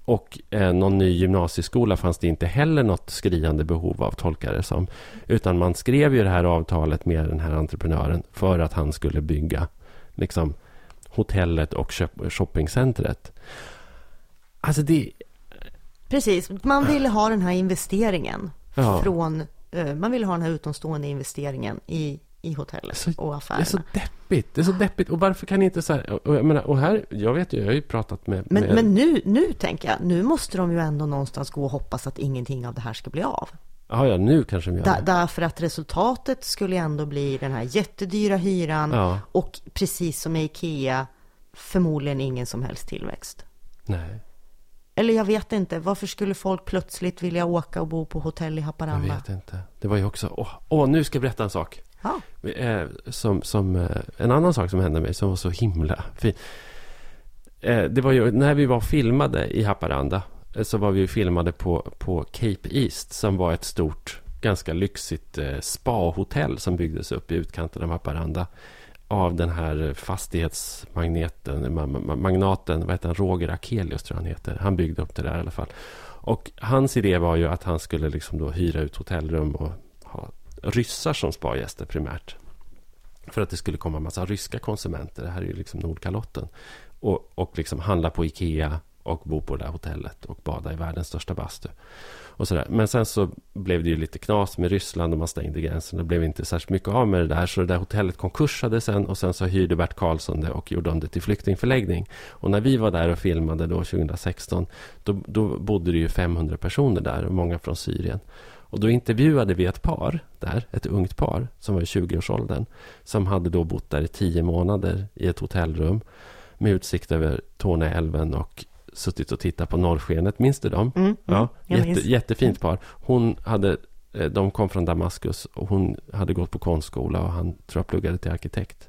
S1: Och eh, någon ny gymnasieskola fanns det inte heller något skriande behov av, tolkar det som. Utan man skrev ju det här avtalet med den här entreprenören för att han skulle bygga liksom, hotellet och shop- shoppingcentret. Alltså det...
S2: Precis, man ville ha den här investeringen
S1: Ja.
S2: från, eh, man ville ha den här utomstående investeringen i, i hotellet
S1: Så-
S2: och
S1: Det är
S2: affärerna.
S1: så deppigt. Det är så deppigt. Och varför kan inte så här... Och, jag menar, och här, jag vet ju, jag har ju pratat med...
S2: Men,
S1: med
S2: men nu, nu tänker jag, nu måste de ju ändå någonstans gå och hoppas att ingenting av det här ska bli av.
S1: ja, ja, nu kanske de gör det.
S2: därför att resultatet skulle ändå bli den här jättedyra hyran
S1: Ja.
S2: och precis som med Ikea, förmodligen ingen som helst tillväxt.
S1: Nej,
S2: Eller jag vet inte, varför skulle folk plötsligt vilja åka och bo på hotell i
S1: jag
S2: Haparanda?
S1: vet inte. Det var ju också... Åh, åh, nu ska jag berätta en sak.
S2: Ja,
S1: eh, som, som, eh, en annan sak som hände mig som var så himla fin. Eh, det var ju när vi var filmade i Haparanda. Så var vi filmade på, på Cape East. Som var ett stort, ganska lyxigt spahotell, spa-hotell som byggdes upp i utkanten av Haparanda. Av den här fastighetsmagneten, magnaten, vad heter han, Roger Akelius tror jag han heter. Han byggde upp det där i alla fall. Och hans idé var ju att han skulle liksom då hyra ut hotellrum och ha ryssar som spagäster primärt. För att det skulle komma en massa ryska konsumenter. Det här är ju liksom Nordkalotten. Och, och liksom handla på Ikea och bo på det där hotellet och bada i världens största bastu. Och sådär. Men sen så blev det ju lite knas med Ryssland och man stängde gränsen. Det blev inte särskilt mycket av med det där. Så det där hotellet konkursade sen och sen så hyrde Bert Karlsson det och gjorde om det till flyktingförläggning. Och när vi var där och filmade då 2016 då, då bodde det ju 500 personer där många från Syrien. Och då intervjuade vi ett par där, ett ungt par som var i 20-årsåldern. Som hade då bott där i tio månader i ett hotellrum med utsikt över Torneälven och suttit och tittat på norrskenet. Minns du dem?
S2: mm, mm,
S1: Ja, jätte, jättefint par. Hon hade, eh, de kom från Damaskus och hon hade gått på konstskola och han tror jag pluggade till arkitekt.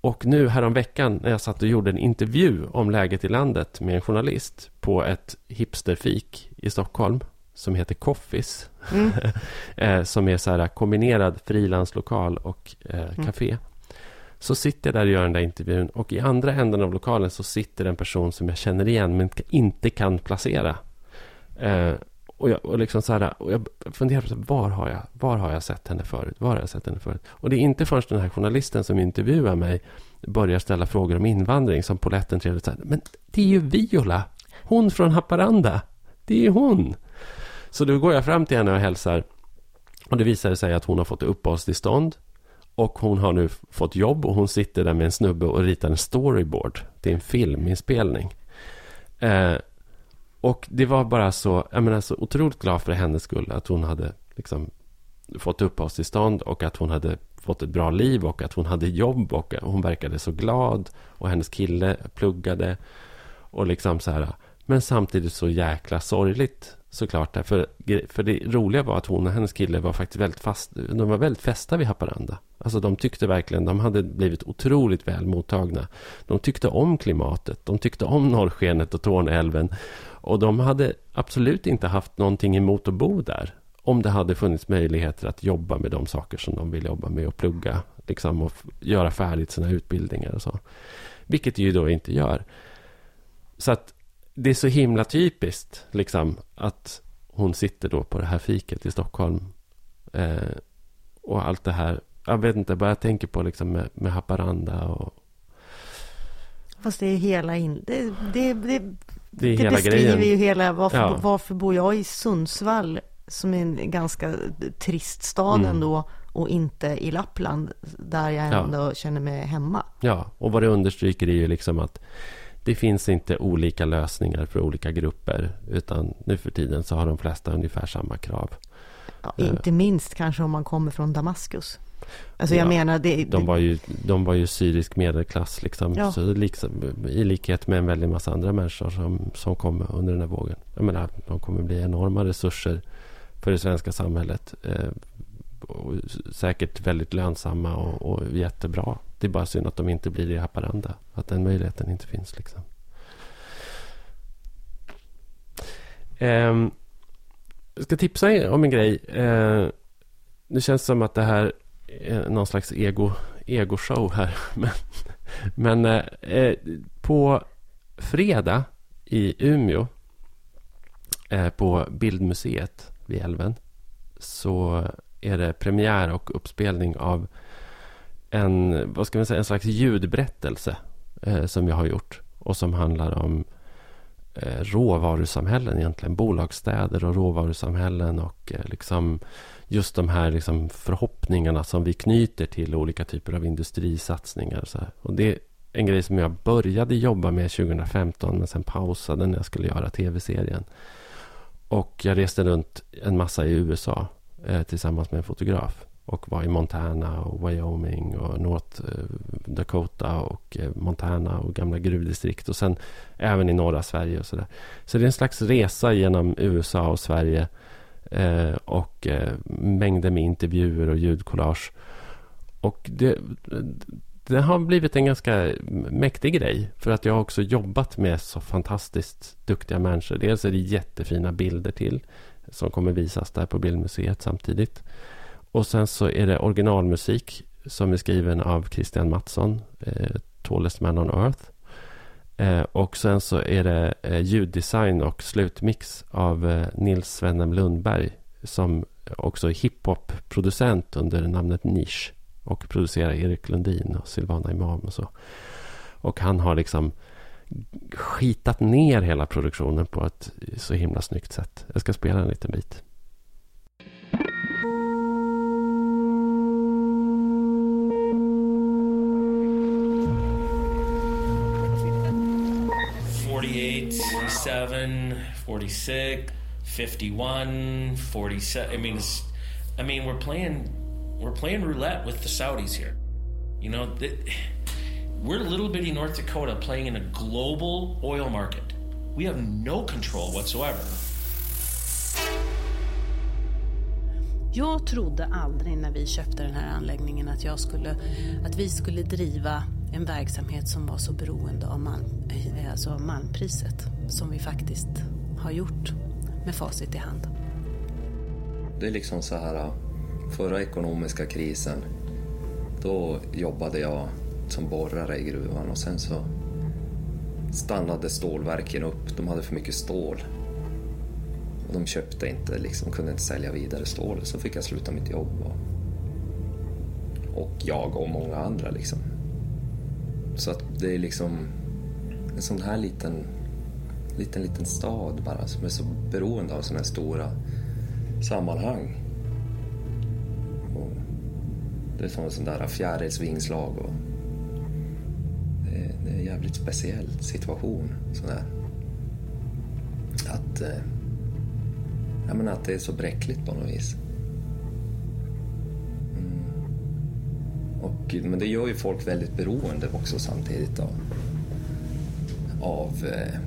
S1: Och nu häromveckan när jag satt och gjorde en intervju om läget i landet med en journalist på ett hipsterfik i Stockholm som heter Coffees. Mm. som är så här kombinerad frilanslokal och eh, mm. café. Mm. Så sitter jag där och gör den där intervjun och i andra änden av lokalen så sitter en person som jag känner igen men inte kan placera. Eh, och, jag, och, liksom så här, och jag funderar på var har, jag, var har jag sett henne förut? Var har jag sett henne förut? Och det är inte först den här journalisten som intervjuar mig börjar ställa frågor om invandring som poletten trevligt säger. Men det är ju Viola! Hon från Haparanda! Det är ju hon! Så då går jag fram till henne och hälsar. Och det visar sig att hon har fått uppehållstillstånd. Och hon har nu fått jobb och hon sitter där med en snubbe och ritar en storyboard till en filminspelning. Eh, och det var bara så, jag menar så otroligt glad för hennes skull att hon hade liksom fått uppehållstillstånd och att hon hade fått ett bra liv och att hon hade jobb och hon verkade så glad och hennes kille pluggade och liksom så här. Men samtidigt så jäkla sorgligt såklart. För, för det roliga var att hon och hennes kille var faktiskt väldigt fast. De var väldigt fästa vid Haparanda. Alltså de tyckte verkligen, de hade blivit otroligt väl mottagna. De tyckte om klimatet, de tyckte om norrskenet och Tornälven. Och de hade absolut inte haft någonting emot att bo där. Om det hade funnits möjligheter att jobba med de saker som de vill jobba med och plugga. Liksom, och göra färdigt sina utbildningar och så. Vilket det ju då inte gör. Så att det är så himla typiskt liksom att hon sitter då på det här fiket i Stockholm. Eh, och allt det här. Jag vet inte, bara jag tänker på liksom med, med Haparanda och...
S2: Fast det är hela in... Det, det, det, det, är det beskriver grejen. ju hela... Varför, ja. varför bor jag i Sundsvall? Som är en ganska trist stad mm. ändå. Och inte i Lappland. Där jag ändå ja. känner mig hemma.
S1: Ja, och vad det understryker är ju liksom att det finns inte olika lösningar för olika grupper. Utan nu för tiden så har de flesta ungefär samma krav.
S2: Ja, inte minst kanske om man kommer från Damaskus. Alltså jag ja, menar det,
S1: de, var ju, de var ju syrisk medelklass liksom, ja. så liksom, I likhet med en väldig massa andra människor som, som kom under den här vågen. Jag menar, de kommer bli enorma resurser för det svenska samhället. Eh, säkert väldigt lönsamma och, och jättebra. Det är bara synd att de inte blir det i Haparanda. Att den möjligheten inte finns. Liksom. Eh, jag ska tipsa er om en grej. Eh, det känns som att det här är någon slags ego, ego-show här. Men, men eh, på fredag i Umeå eh, på Bildmuseet vid älven så är det premiär och uppspelning av en, vad ska man säga, en slags ljudberättelse eh, som jag har gjort och som handlar om eh, råvarusamhällen egentligen. Bolagsstäder och råvarusamhällen och eh, liksom just de här liksom förhoppningarna som vi knyter till olika typer av industrisatsningar. Och, så här. och det är en grej som jag började jobba med 2015 men sen pausade när jag skulle göra tv-serien. Och jag reste runt en massa i USA eh, tillsammans med en fotograf och var i Montana och Wyoming och North eh, Dakota och eh, Montana och gamla gruvdistrikt och sen även i norra Sverige och sådär. Så det är en slags resa genom USA och Sverige eh, och mängder med intervjuer och ljudkollage. Och det, det har blivit en ganska mäktig grej för att jag har också jobbat med så fantastiskt duktiga människor. Dels är det jättefina bilder till som kommer visas där på Bildmuseet samtidigt. Och sen så är det originalmusik som är skriven av Christian Mattsson, eh, Tallest Man on Earth. Eh, och sen så är det eh, ljuddesign och slutmix av eh, Nils Svennem Lundberg som också är hiphop-producent under namnet Niche och producerar Erik Lundin och Silvana Imam och så. Och han har liksom skitat ner hela produktionen på ett så himla snyggt sätt. Jag ska spela en liten bit. Forty-seven, forty-six, fifty-one, forty-seven. I mean, I mean, we're playing, we're playing roulette with the Saudis here. You know, We're little bitty North Dakota playing in a global oil market. We have no control whatsoever.
S3: Jag trodde aldrig när vi köpte den här anläggningen att, jag skulle, att vi skulle driva en verksamhet som var så beroende av malm, eh, alltså malmpriset som vi faktiskt har gjort med facit i hand.
S4: Det är liksom så här, förra ekonomiska krisen, då jobbade jag som borrare i gruvan och sen så stannade stålverken upp. De hade för mycket stål. Och de köpte inte, liksom, kunde inte sälja vidare stål. Så fick jag sluta mitt jobb. Och, och jag och många andra liksom. Så att det är liksom en sån här liten, liten, liten stad bara som är så beroende av sådana här stora sammanhang. Och det är som en sån där fjärilsvingslag och det är, det är en jävligt speciell situation. Sån. Att, eh, jag menar att det är så bräckligt på något vis. Mm. Och, men det gör ju folk väldigt beroende också samtidigt av, av, eh,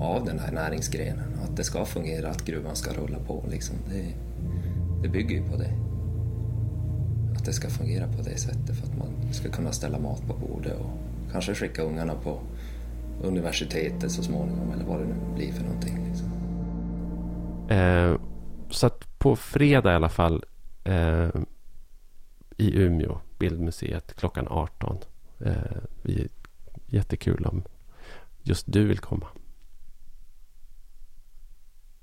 S4: av den här näringsgrenen. Att det ska fungera, att gruvan ska rulla på. Liksom. Det, det bygger ju på det. Att det ska fungera på det sättet för att man ska kunna ställa mat på bordet och kanske skicka ungarna på universitetet så småningom eller vad det nu blir för någonting. Liksom.
S1: Eh, så att på fredag i alla fall eh, i Umeå, Bildmuseet klockan 18. Eh, jättekul om just du vill komma.